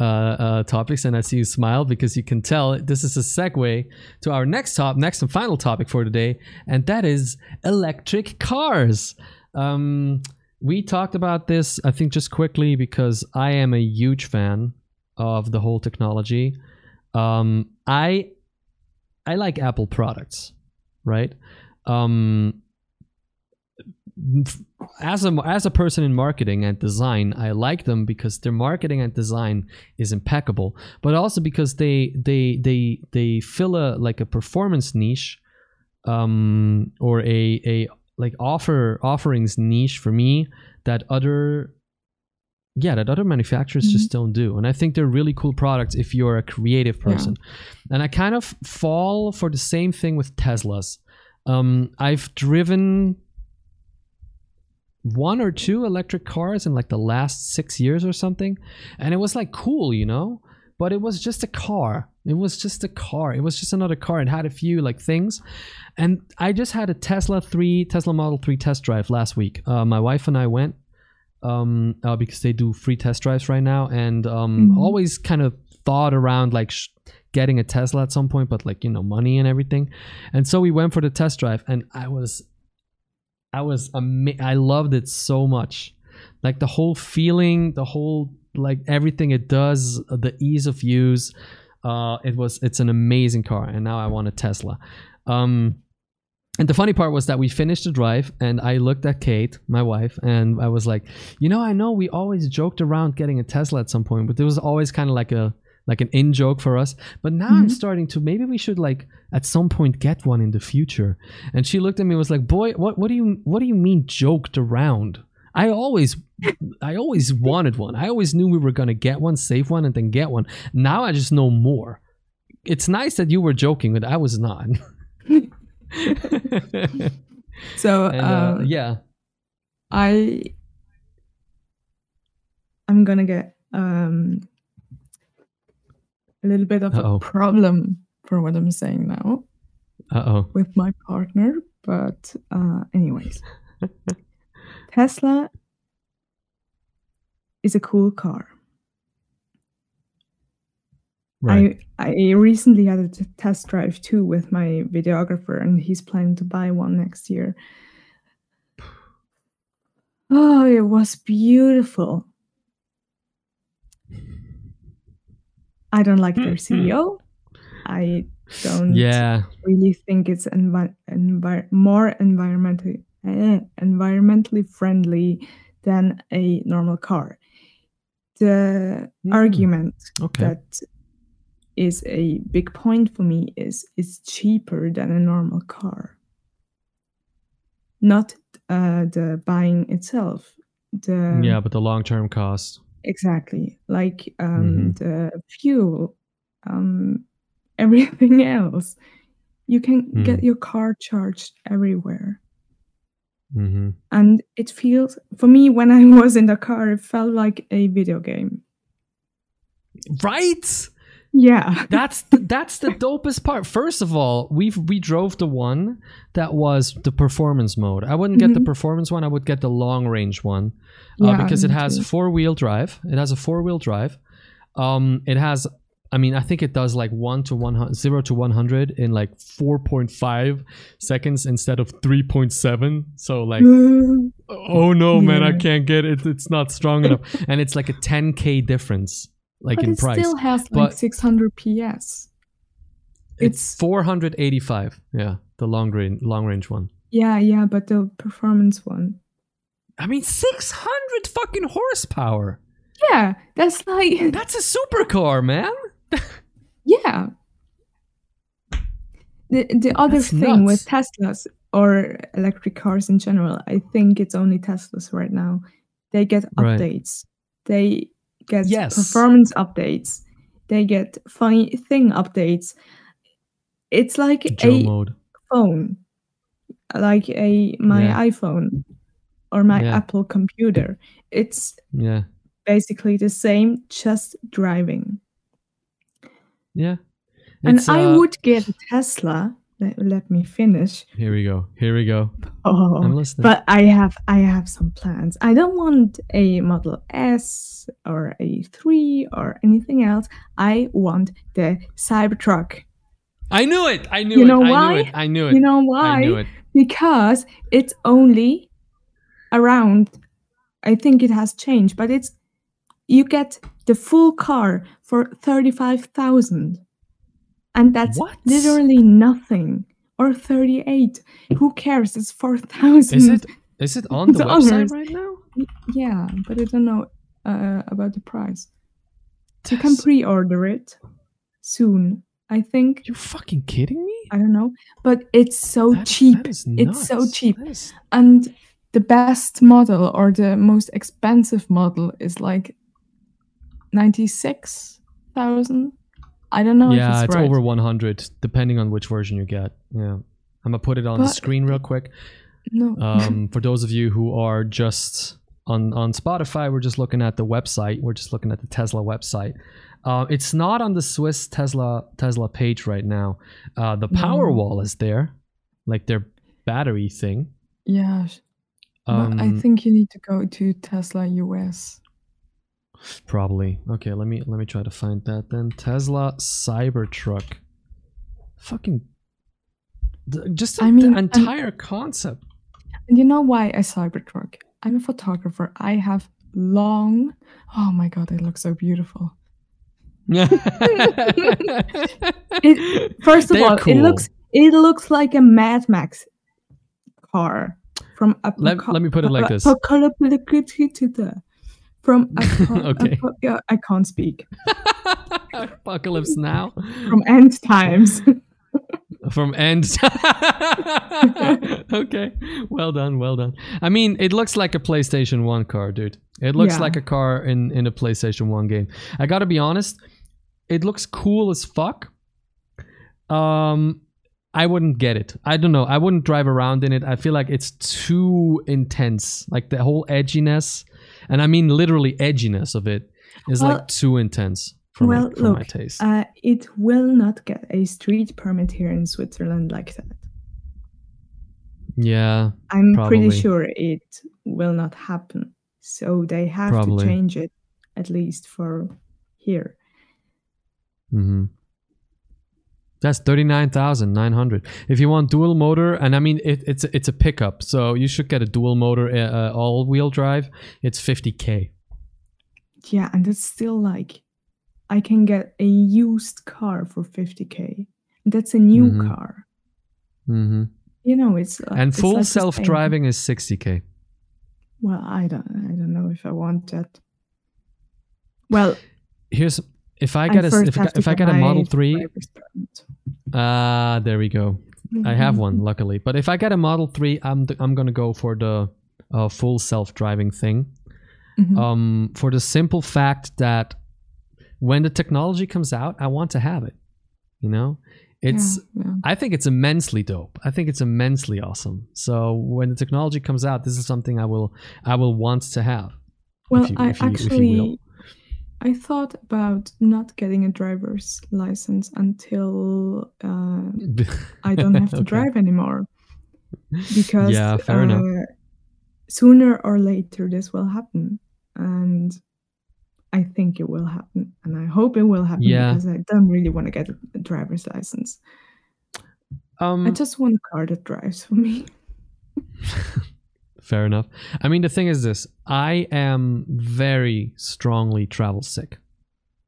uh, uh, topics, and I see you smile because you can tell this is a segue to our next top, next and final topic for today, and that is electric cars. Um, we talked about this, I think, just quickly because I am a huge fan of the whole technology. Um, I I like Apple products, right? Um, as a as a person in marketing and design, I like them because their marketing and design is impeccable, but also because they they they they fill a like a performance niche, um, or a a like offer offerings niche for me that other yeah that other manufacturers mm-hmm. just don't do and i think they're really cool products if you're a creative person yeah. and i kind of fall for the same thing with teslas um, i've driven one or two electric cars in like the last six years or something, and it was like cool, you know. But it was just a car. It was just a car. It was just another car. It had a few like things, and I just had a Tesla three Tesla Model three test drive last week. Uh, my wife and I went um, uh, because they do free test drives right now, and um, Mhm. always kind of thought around like sh- getting a Tesla at some point, but like you know money and everything, and so we went for the test drive, and I was, I was ama- I loved it so much, like the whole feeling, the whole like everything it does, uh, the ease of use. Uh, it was it's an amazing car, and now I want a Tesla. Um, and the funny part was that we finished the drive, and I looked at Kate, my wife, and I was like, you know, I know we always joked around getting a Tesla at some point, but there was always kind of like a like an in joke for us. But now I'm Mhm. starting to maybe we should like at some point get one in the future. And she looked at me and was like, "Boy, what what do you what do you mean joked around? I always I always wanted one. I always knew we were going to get one, save one and then get one. Now I just know more. It's nice that you were joking, but I was not. So and, uh, um, yeah. I I'm gonna get um a little bit of Uh-oh. a problem for what I'm saying now Uh-oh. with my partner, but uh anyways. Tesla is a cool car. Right. I I recently had a test drive too with my videographer, and he's planning to buy one next year. Oh, it was beautiful. I don't like their CEO. I don't yeah. really think it's envi- envi- more environmentally eh, environmentally friendly than a normal car. The Mm. argument Okay. that is a big point for me is it's cheaper than a normal car not uh, the buying itself the yeah, but the long-term cost. Exactly like um, Mhm. the fuel um, everything else you can get Mm. your car charged everywhere hmm and it feels for me when i was in the car it felt like a video game Right? Yeah That's the, that's the dopest part. First of all, we we drove the one that was the performance mode. I wouldn't get the Mhm. performance one. I would get the long range one uh, Yeah, because it has four wheel drive. It has a four wheel drive. Um, it has. I mean, I think it does like one to one zero to one hundred in like four point five seconds instead of three point seven. So like, oh no, man, I can't get it. It's not strong enough, and it's like a ten k difference, like but in it price. still has like 600 ps It's It's- 485. Yeah, the long range long range one. yeah yeah but the performance one I mean, 600 fucking horsepower. yeah that's like That's a supercar, man. yeah the, the other That's thing with teslas or electric cars in general i think it's only teslas right now they get Right. updates they get Yes. performance updates they get funny thing updates it's like Joe a mode. phone like a my Yeah. iphone or my Yeah. apple computer it's Yeah. basically the same just driving Yeah. and i uh, would get tesla let, let me finish Here we go. Here we go. oh I'm listening. but i have i have some plans i don't want a model s or a 3 or anything else i want the cybertruck I knew it. I knew You it. know I why? knew it. I knew it. you know I why knew it. because it's only around i think it has changed but it's you get the full car for 35000 and that's What? literally nothing. Or 38 who cares? It's 4000 Is it is it on the The website right now? yeah but i don't know uh, about the price. You can pre-order it soon i think. You fucking kidding me? i don't know but it's so That- cheap. that is It's so cheap. Is- and the best model or the most expensive model is like 96,000 I don't know yeah, if it's it's, right. over 100 depending on which version you get. Yeah. I'm gonna put it on the screen real quick. No. Um, for those of you who are just on on Spotify, we're just looking at the website. We're just looking at the Tesla website. Uh, it's not on the Swiss Tesla Tesla page right now. Uh, the power No. wall is there, like their battery thing. yeah. Um, but I think you need to go to Tesla US. Probably. Okay, let me let me try to find that then. Tesla Cybertruck. Fucking just the, I mean, the I'm- entire concept. And you know why a Cybertruck? I'm a photographer. I have long. Oh my god, it looks so beautiful. It, first of They're all, it looks it looks like a Mad Max car from Let- let me put it like this. From Apo- Okay. Apo- yeah, I can't speak. Apocalypse Now From End Times. from End. okay, well done, well done. I mean, it looks like a PlayStation One car, dude. It looks Yeah. like a car in in a PlayStation One game. I gotta be honest, it looks cool as fuck. Um, I wouldn't get it. I don't know. I wouldn't drive around in it. I feel like it's too intense. Like the whole edginess, and I mean literally edginess of it is Well- like too intense for, well, my, for my look, taste. uh, it will not get a street permit here in Switzerland like that. yeah, I'm Probably. pretty sure it will not happen. So they have Probably. to change it at least for here. hmm that's thirty nine thousand nine hundred. If you want dual motor, and I mean it, it's it's a pickup, so you should get a dual motor uh, uh all wheel drive. It's fifty k. Yeah, and it's still like, I can get a used car for fifty k. That's a new mm-hmm. car. Mm-hmm. You know, it's like, and full like self driving is sixty k. Well, I don't, I don't know if I want that. Well, here's if I get I a if, if I get a Model Three. Ah, uh, there we go. Mm-hmm. I have one, mm-hmm. luckily. But if I get a Model 3, I'm, th- I'm going to go for the uh, full self driving thing. Mm-hmm. Um, for the simple fact that when the technology comes out, I want to have it. You know, it's, yeah, yeah. I think it's immensely dope. I think it's immensely awesome. So when the technology comes out, this is something I will, I will want to have. Well, you, I you, actually I thought about not getting a driver's license until uh, I don't have to Okay. drive anymore. Because Yeah, fair enough. uh, sooner or later this will happen, and I think it will happen, and I hope it will happen Yeah. because I don't really want to get a, a driver's license. Um, I just want a car that drives for me. fair enough. I mean, the thing is this: I am very strongly travel sick.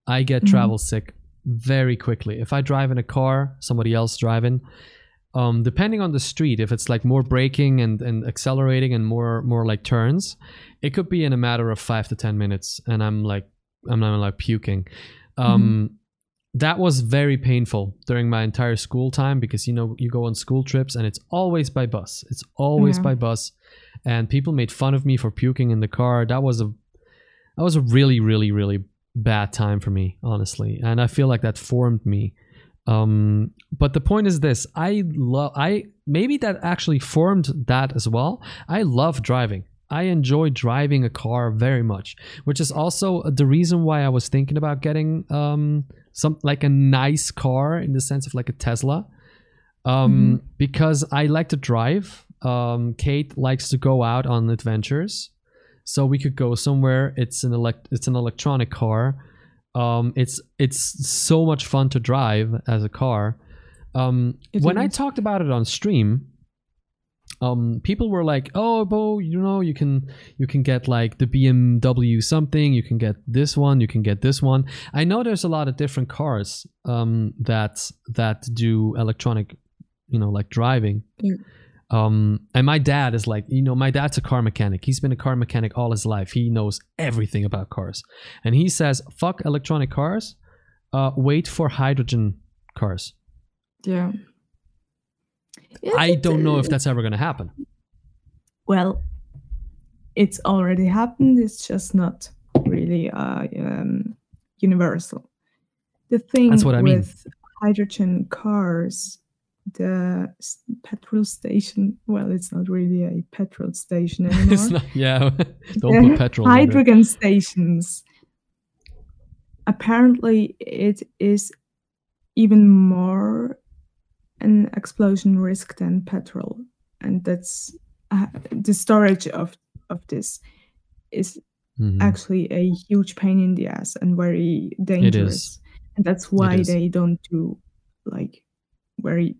I get Mhm. travel sick very quickly. If I drive in a car, somebody else driving, um, depending on the street, if it's like more braking and, and accelerating and more more like turns, it could be in a matter of five to ten minutes, and I'm like I'm not like puking. Um, That was very painful during my entire school time because you know you go on school trips and it's always by bus. It's always Yeah. by bus, and people made fun of me for puking in the car. That was a that was a really really really bad time for me honestly. And i feel like that formed me. Um but the point is this i love i maybe that actually formed that as well. I love driving. I enjoy driving a car very much which is also the reason why i was thinking about getting um some like a nice car in the sense of like a tesla. Um because i like to drive um kate likes to go out on adventures. So we could go somewhere. It's an elect it's an electronic car. Um it's it's so much fun to drive as a car. Um when i talked about it on stream um people were like oh bo you know you can you can get like the bmw something. You can get this one. You can get this one. I know there's a lot of different cars um that that do electronic you know like driving. Yeah. Um and my dad is like you know my dad's a car mechanic he's been a car mechanic all his life he knows everything about cars and he says fuck electronic cars uh wait for hydrogen cars Yeah. Yeah, i don't know if that's ever going to happen Well, it's already happened. It's just not really uh, um, universal. The thing That's what I mean. with hydrogen cars the petrol station. Well, it's not really a petrol station anymore. it's not, yeah, don't put petrol. Hydrogen stations. Apparently, it is even more an explosion risk than petrol, and that's uh, the storage of of this is mm-hmm. actually a huge pain in the ass and very dangerous. And that's why they don't do like very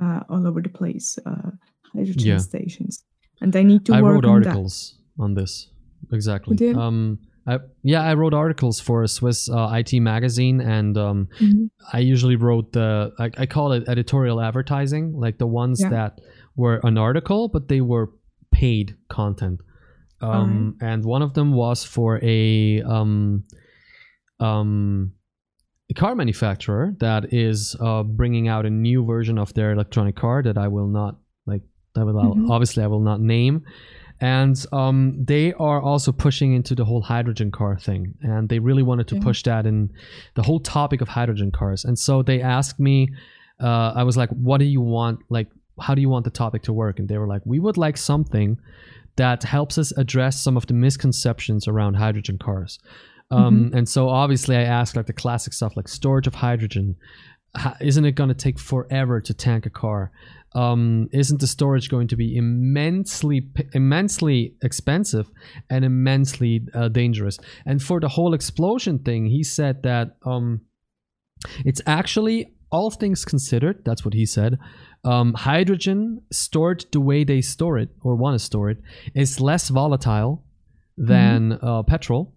uh, all over the place uh, hydrogen yeah. stations, and they need to. I wrote articles that. on this exactly. Um, I, yeah, I wrote articles for a Swiss uh, IT magazine, and um, mm-hmm. I usually wrote the I, I, call it editorial advertising, like the ones yeah. that were an article, but they were paid content. Um, right. And one of them was for a um, um, a car manufacturer that is uh, bringing out a new version of their electronic car that I will not like. That will mm-hmm. obviously I will not name, and um, they are also pushing into the whole hydrogen car thing, and they really wanted to yeah. push that in the whole topic of hydrogen cars. And so they asked me, uh, I was like, "What do you want? Like, how do you want the topic to work?" And they were like, "We would like something." That helps us address some of the misconceptions around hydrogen cars. Um, mm-hmm. And so obviously, I asked like the classic stuff like storage of hydrogen. How, isn't it going to take forever to tank a car? Um, isn't the storage going to be immensely, immensely expensive and immensely uh, dangerous? And for the whole explosion thing, he said that um, it's actually all things considered. That's what he said. Um, hydrogen stored the way they store it or want to store it is less volatile than mm-hmm. uh, petrol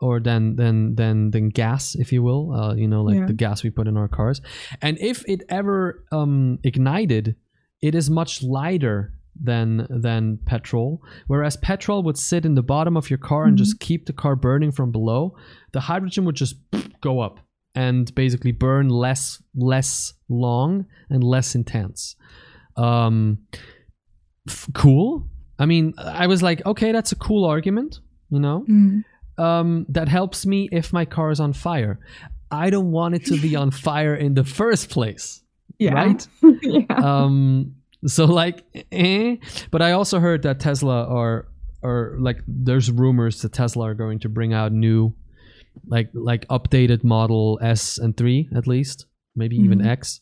or than than than than gas, if you will. Uh, you know, like yeah. the gas we put in our cars. And if it ever um, ignited, it is much lighter than than petrol. Whereas petrol would sit in the bottom of your car mm-hmm. and just keep the car burning from below. The hydrogen would just go up and basically burn less less long and less intense. Um, f- cool. I mean, I was like, okay, that's a cool argument, you know. Mm um, that helps me if my car is on fire. I don't want it to be on fire in the first place. Yeah. Right? yeah. Um, so like, eh. But I also heard that Tesla are are like there's rumors that Tesla are going to bring out new like like updated model S and 3 at least, maybe mm-hmm. even X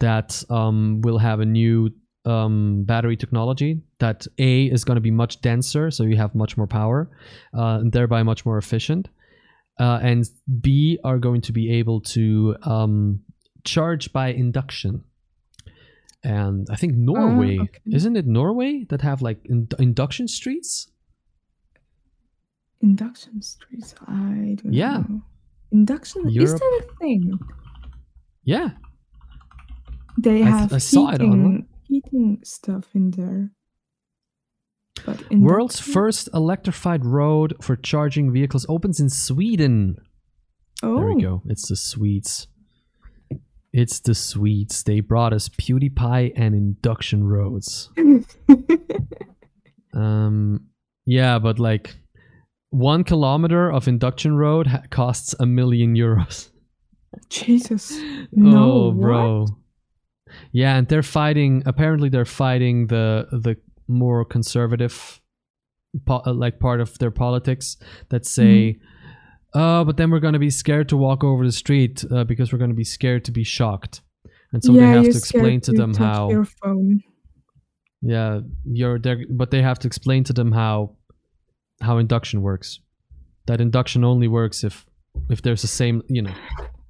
that um will have a new um, battery technology that A is going to be much denser, so you have much more power, uh, and thereby much more efficient. Uh, and B are going to be able to um, charge by induction. And I think Norway, uh, okay. isn't it Norway that have like in- induction streets? Induction streets? I don't yeah. know. Induction? Europe. Is that a thing? Yeah. They have I, th- I saw it online heating stuff in there. But in World's first electrified road for charging vehicles opens in Sweden. Oh. There we go. Oh. It's the Swedes. It's the Swedes. They brought us PewDiePie and induction roads. um, yeah, but like one kilometer of induction road ha- costs a million euros. Jesus. No, oh, bro. What? Yeah, and they're fighting. Apparently, they're fighting the the more conservative, po- uh, like part of their politics that say, mm. "Oh, but then we're going to be scared to walk over the street uh, because we're going to be scared to be shocked," and so yeah, they have to explain to, to them how. Your phone. Yeah, you're there, but they have to explain to them how how induction works. That induction only works if if there's the same, you know.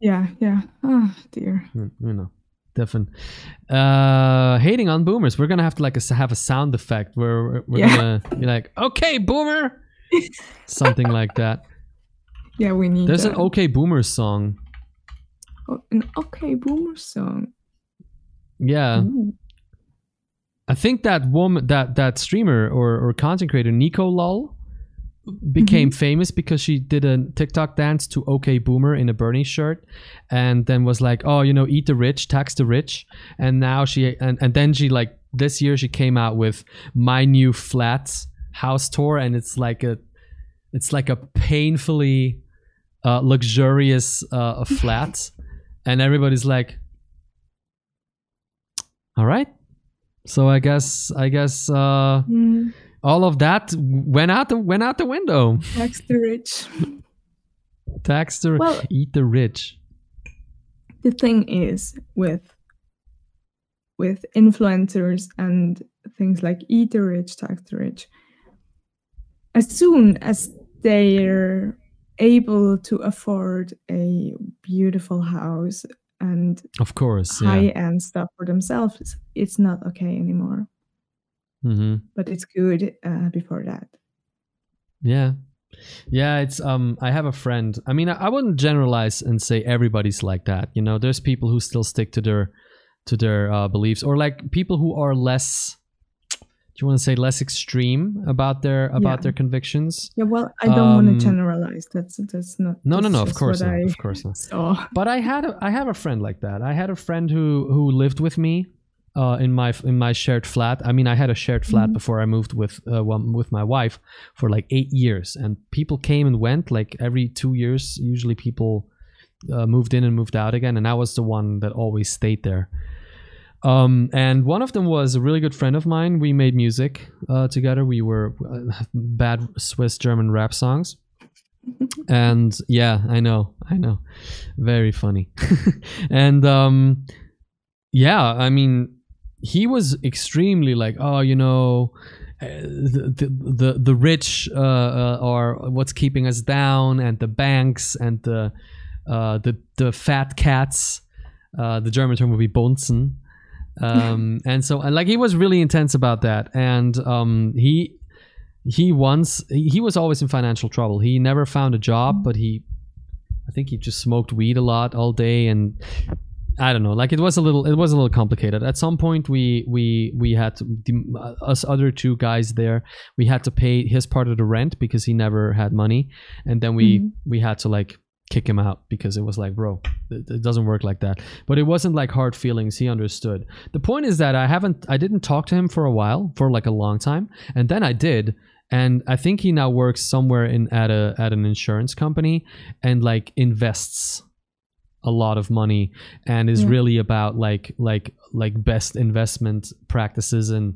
Yeah, yeah. Oh dear. You know definitely. Uh, hating on boomers. We're gonna have to like a, have a sound effect where we're yeah. gonna be like, "Okay, boomer," something like that. Yeah, we need. There's that. an "Okay Boomer" song. Oh, an "Okay Boomer" song. Yeah. Ooh. I think that woman, that that streamer or or content creator, Nico Lol, became mm-hmm. famous because she did a TikTok dance to OK Boomer in a Bernie shirt and then was like, "Oh, you know, eat the rich, tax the rich." And now she and and then she like this year she came out with My New Flats house tour and it's like a it's like a painfully uh, luxurious uh, flat and everybody's like All right. So I guess I guess uh, Mm, all of that went out the went out the window. tax the rich. Tax the Well- eat the rich. the thing is with with influencers and things like eat the rich tax the rich as soon as they're able to afford a beautiful house and Of course. Yeah. high end stuff for themselves it's not okay anymore hmm but it's good uh, before that Yeah. Yeah, it's um I have a friend. I mean, I, I wouldn't generalize and say everybody's like that. You know, there's people who still stick to their to their uh, beliefs or like people who are less do you want to say less extreme about their about Yeah. their convictions? yeah well i don't want Um, to generalize that's that's not No, no, that's no, of course not. I Of course not. saw But I had a, I have a friend like that. I had a friend who who lived with me uh, in my in my shared flat. I mean, I had a shared flat Mhm. before I moved with uh, with my wife for like eight years, and people came and went like every two years. Usually, people uh, moved in and moved out again, and I was the one that always stayed there. Um, and one of them was a really good friend of mine. We made music uh, together. We were uh, bad Swiss German rap songs. and yeah, I know, I know, very funny. and um, yeah, I mean, he was extremely like, oh, you know, uh, the the the, rich uh, uh, are what's keeping us down, and the banks and the uh, the the fat cats. Uh, the German term would be Bonzen. Um, and so, and like, he was really intense about that. And um, he he once he he was always in financial trouble. He never found a job, but he I think he just smoked weed a lot all day and I don't know. Like it was a little, it was a little complicated. At some point, we we we had to, the, us other two guys there. We had to pay his part of the rent because he never had money, and then we Mhm. we had to like kick him out because it was like, bro, it, it doesn't work like that. But it wasn't like hard feelings. He understood. The point is that I haven't, I didn't talk to him for a while, for like a long time, and then I did. And I think he now works somewhere in at a at an insurance company and like invests a lot of money and is Yeah. really about like like like best investment practices and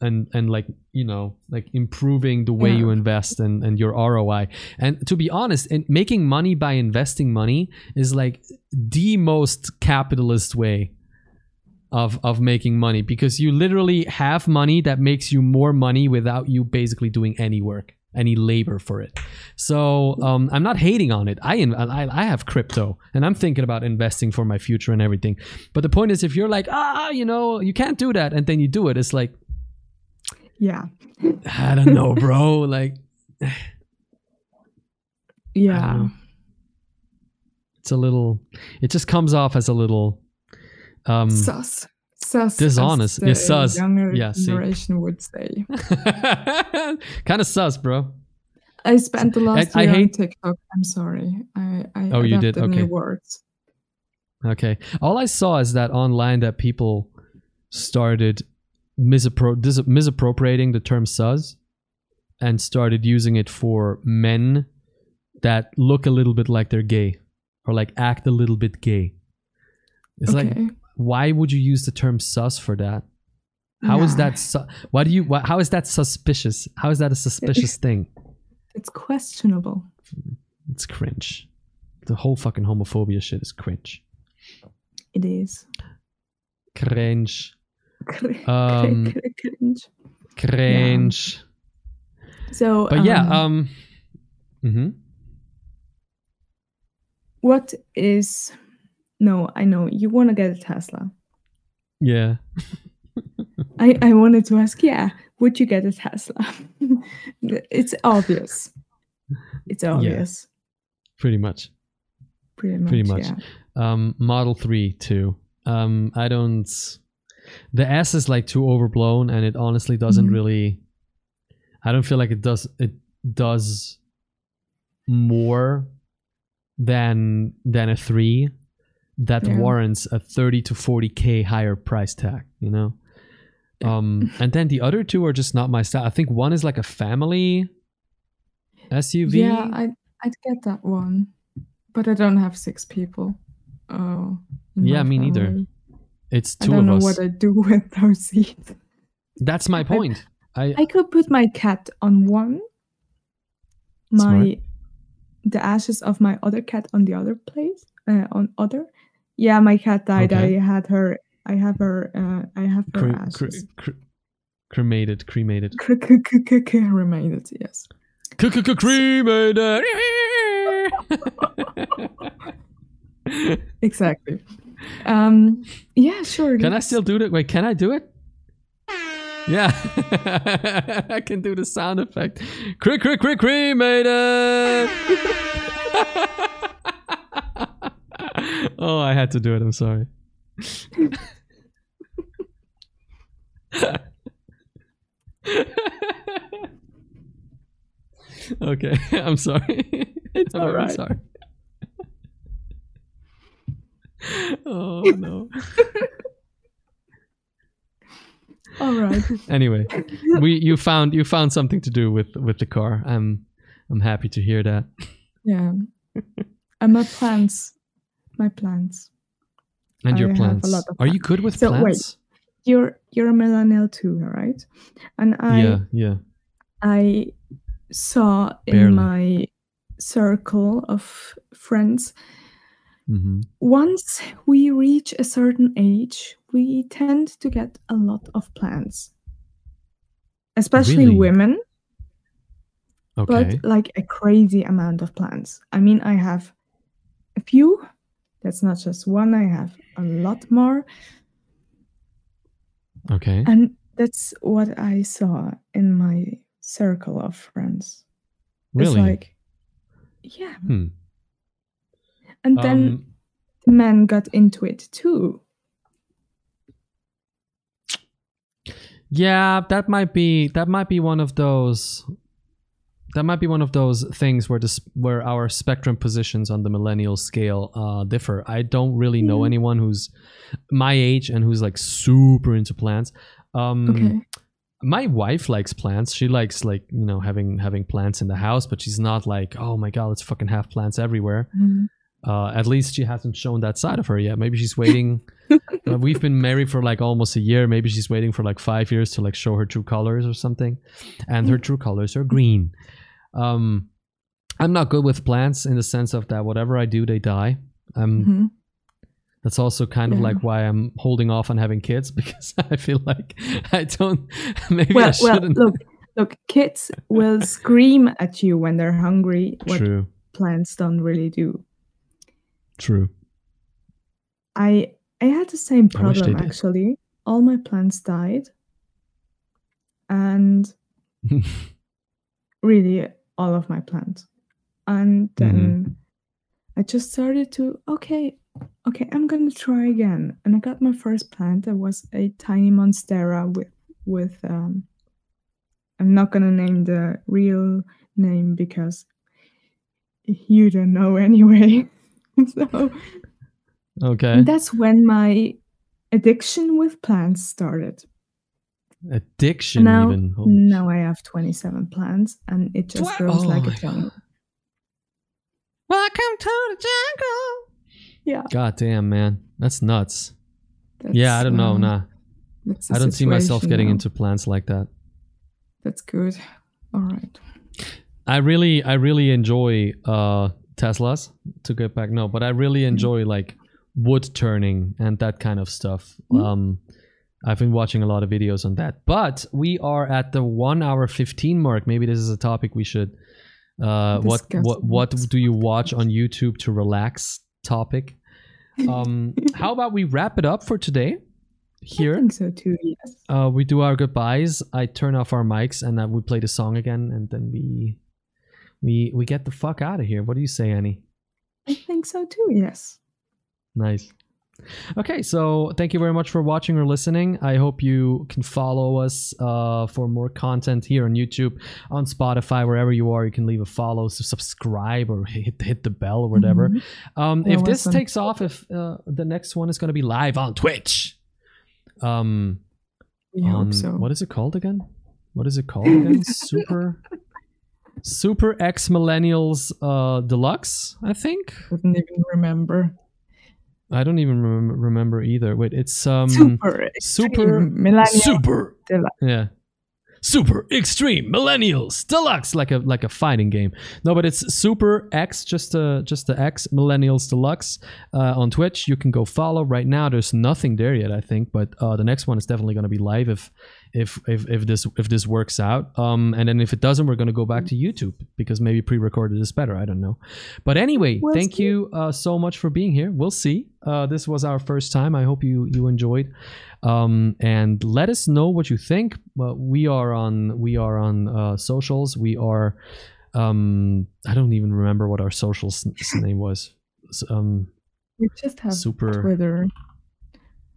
and and like you know like improving the way Yeah. you invest and and your ROI and to be honest and making money by investing money is like the most capitalist way of of making money because you literally have money that makes you more money without you basically doing any work any labor for it. So um, i'm not hating on it. I, in- I i have crypto and i'm thinking about investing for my future and everything. But the point is if you're like ah you know you can't do that and then you do it it's like yeah. I don't know bro. Like yeah. It's a little it just comes off as a little um sus sus Dishonest. as Yeah, the sus. younger Yeah, generation would say kind of sus bro i spent the last I year on hate- tiktok i'm sorry i i Oh, you did? Okay. words Okay. All I saw is that online that people started misappro- dis- misappropriating the term sus and started using it for men that look a little bit like they're gay or like act a little bit gay. It's like, okay why would you use the term sus for that? How is Yeah. that? Su- why do you? Why, how is that suspicious? How is that a suspicious thing? it's questionable It's cringe. The whole fucking homophobia shit is cringe. it is Cringe. Cr- Um, cr- cringe Cringe. so But yeah, um, Mm-hmm. what is no i know you want to get a tesla yeah, I, I wanted to ask, yeah, would you get a Tesla? it's obvious. It's obvious. pretty much. Pretty much. Pretty much. Yeah. Um, Model Three too. Um, I don't. The S is like too overblown, and it honestly doesn't Mhm. really. I don't feel like it does. It does more than than a three that Yeah. warrants a 30 to 40k higher price tag you know Yeah. um and then the other two are just not my style i think one is like a family suv Yeah, I, I'd get that one. But I don't have six people. Oh. Yeah, me neither. family. It's I don't of know us. what I do with those seeds. That's my point. I, I could put my cat on one, my the ashes of my other cat on the other place, uh, on other. Yeah, my cat died. Okay. I had her. I have her. Uh, I have her cre- cre- ashes. cre- cremated, cremated, Cr- cr- cr- cr- Cremated. Yes. Cremated. Exactly. Um. Yeah. Sure. can I still do it? Wait, can I do it? Yeah, I can do the sound effect. Cre- cre- cre- cremated. oh, I had to do it. I'm sorry. okay, I'm sorry. It's I'm right. sorry. oh no. All right. Anyway, we you found you found something to do with with the car. I'm I'm happy to hear that. Yeah. And my plants. My plants. And your I a plants. Are you good with So, wait. plants? You're you're a millennial too, right? And I yeah, yeah. I saw Barely. in my circle of friends hmm once we reach a certain age, we tend to get a lot of plants. Especially Really? women, Okay. but like a crazy amount of plants. I mean, I have a few. That's not just one, I have a lot more. okay. And that's what I saw in my circle of friends. Really? It's like, yeah. Hmm. And then Um, men got into it too. yeah, that might be that might be one of those that might be one of those things where this where our spectrum positions on the millennial scale uh, differ. I don't really know Yeah. anyone who's my age and who's like super into plants. Um, Okay. my wife likes plants. She likes like you know having having plants in the house, but she's not like oh my god, let's fucking have plants everywhere. Mhm. Uh, at least she hasn't shown that side of her yet. Maybe she's waiting. uh, we've been married for like almost a year. Maybe she's waiting for like five years to like show her true colors or something. And her true colors are green. Um, I'm not good with plants in the sense of that whatever I do, they die. Um, Mhm. that's also kind of like why I'm holding off on having kids because I feel like I don't. Maybe I Well, well, shouldn't. look, look, kids will scream at you when they're hungry. What True. plants don't really do. True. I I had the same I problem actually. All my plants died, and really all of my plants. And then Mm-hmm. I just started to okay, okay, I'm gonna try again. And I got my first plant. It was a tiny monstera with with um. I'm not gonna name the real name because you don't know anyway. so Okay. that's when my addiction with plants started. Addiction, now, even. Holy now I have 27 plants and it just grows Oh like a jungle. Welcome to the jungle. Yeah. God damn, man, that's nuts. That's, yeah, I don't know. um, Nah, I don't see myself getting now. into plants like that. That's good. All right. I really, I really enjoy uh Teslas. To get back, no, but I really enjoy like wood turning and that kind of stuff. Mhm. Um, I've been watching a lot of videos on that. But we are at the one hour fifteen mark. Maybe this is a topic we should. Uh, what what what do you watch on YouTube to relax? Topic. Um, how about we wrap it up for today? Here, I think so too, yes. uh, we do our goodbyes. I turn off our mics and uh, we play the song again, and then we we we get the fuck out of here. What do you say, Annie? I think so too, yes. Nice. Okay, so thank you very much for watching or listening. I hope you can follow us uh, for more content here on YouTube, on Spotify, wherever you are. You can leave a follow, so subscribe, or hit hit the bell or whatever. Mhm. Um, if this awesome. takes off, if uh, the next one is going to be live on Twitch, um, We on hope so. what is it called again? What is it called again? Super, Super X Millennials uh, Deluxe, I think. I couldn't even remember. I don't even remember, remember either. Wait, it's um super super millennial super Deluxe. yeah. Super Extreme Millennials Deluxe, like a like a fighting game. No, but it's Super X, just a just the X Millennials Deluxe uh, on Twitch. You can go follow right now. There's nothing there yet, I think, but uh, the next one is definitely going to be live if if if if this if this works out. Um, and then if it doesn't, we're going to go back to YouTube because maybe pre-recorded is better. I don't know. But anyway, We'll thank see. you uh, so much for being here. We'll see. Uh, this was our first time. I hope you you enjoyed um, and let us know what you think. Well, we are on we are on uh, socials. We are. Um, I don't even remember what our social name was. Um, We just have super. Twitter.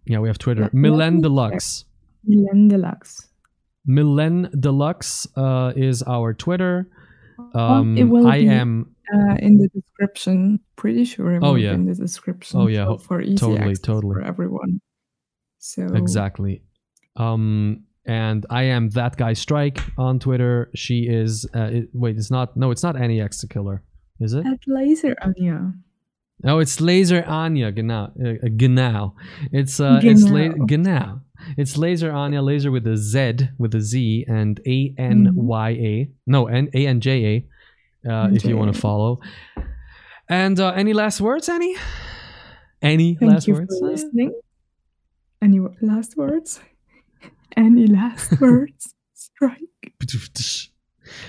Yeah, we have Twitter. Milen me Deluxe. Milan Deluxe. Milen Deluxe uh, is our Twitter. Oh, Um, it will I be am uh, in the description. Pretty sure Oh, yeah. in the description. Oh, yeah, for easy totally, access totally. for everyone. So exactly. Um, and I am that guy Strike on Twitter. She is. Uh, it, wait, it's not. No, it's not Annie X the Killer, is it? at Laser Anya. Oh, it's Laser Anya, genau. Uh, genau. It's uh, it's la- Genau. It's Laser Anya, laser with a Z, with a Z, and A N Y A. No, N A N J A. Uh, if you want to follow. And uh, any last words, Annie? Any Thank last you words? for listening. Any last words? Any last words? Strike.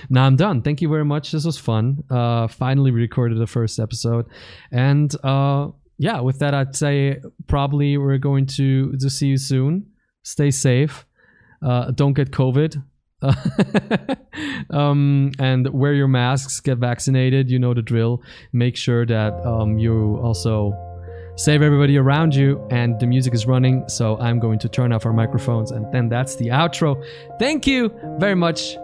Now I'm done. Thank you very much. This was fun. Uh, finally recorded the first episode, and uh, yeah, with that, I'd say probably we're going to to see you soon. Stay safe. Uh, don't get COVID. um, and wear your masks. Get vaccinated. You know the drill. Make sure that um, you also save everybody around you. And the music is running, so I'm going to turn off our microphones, and then that's the outro. Thank you very much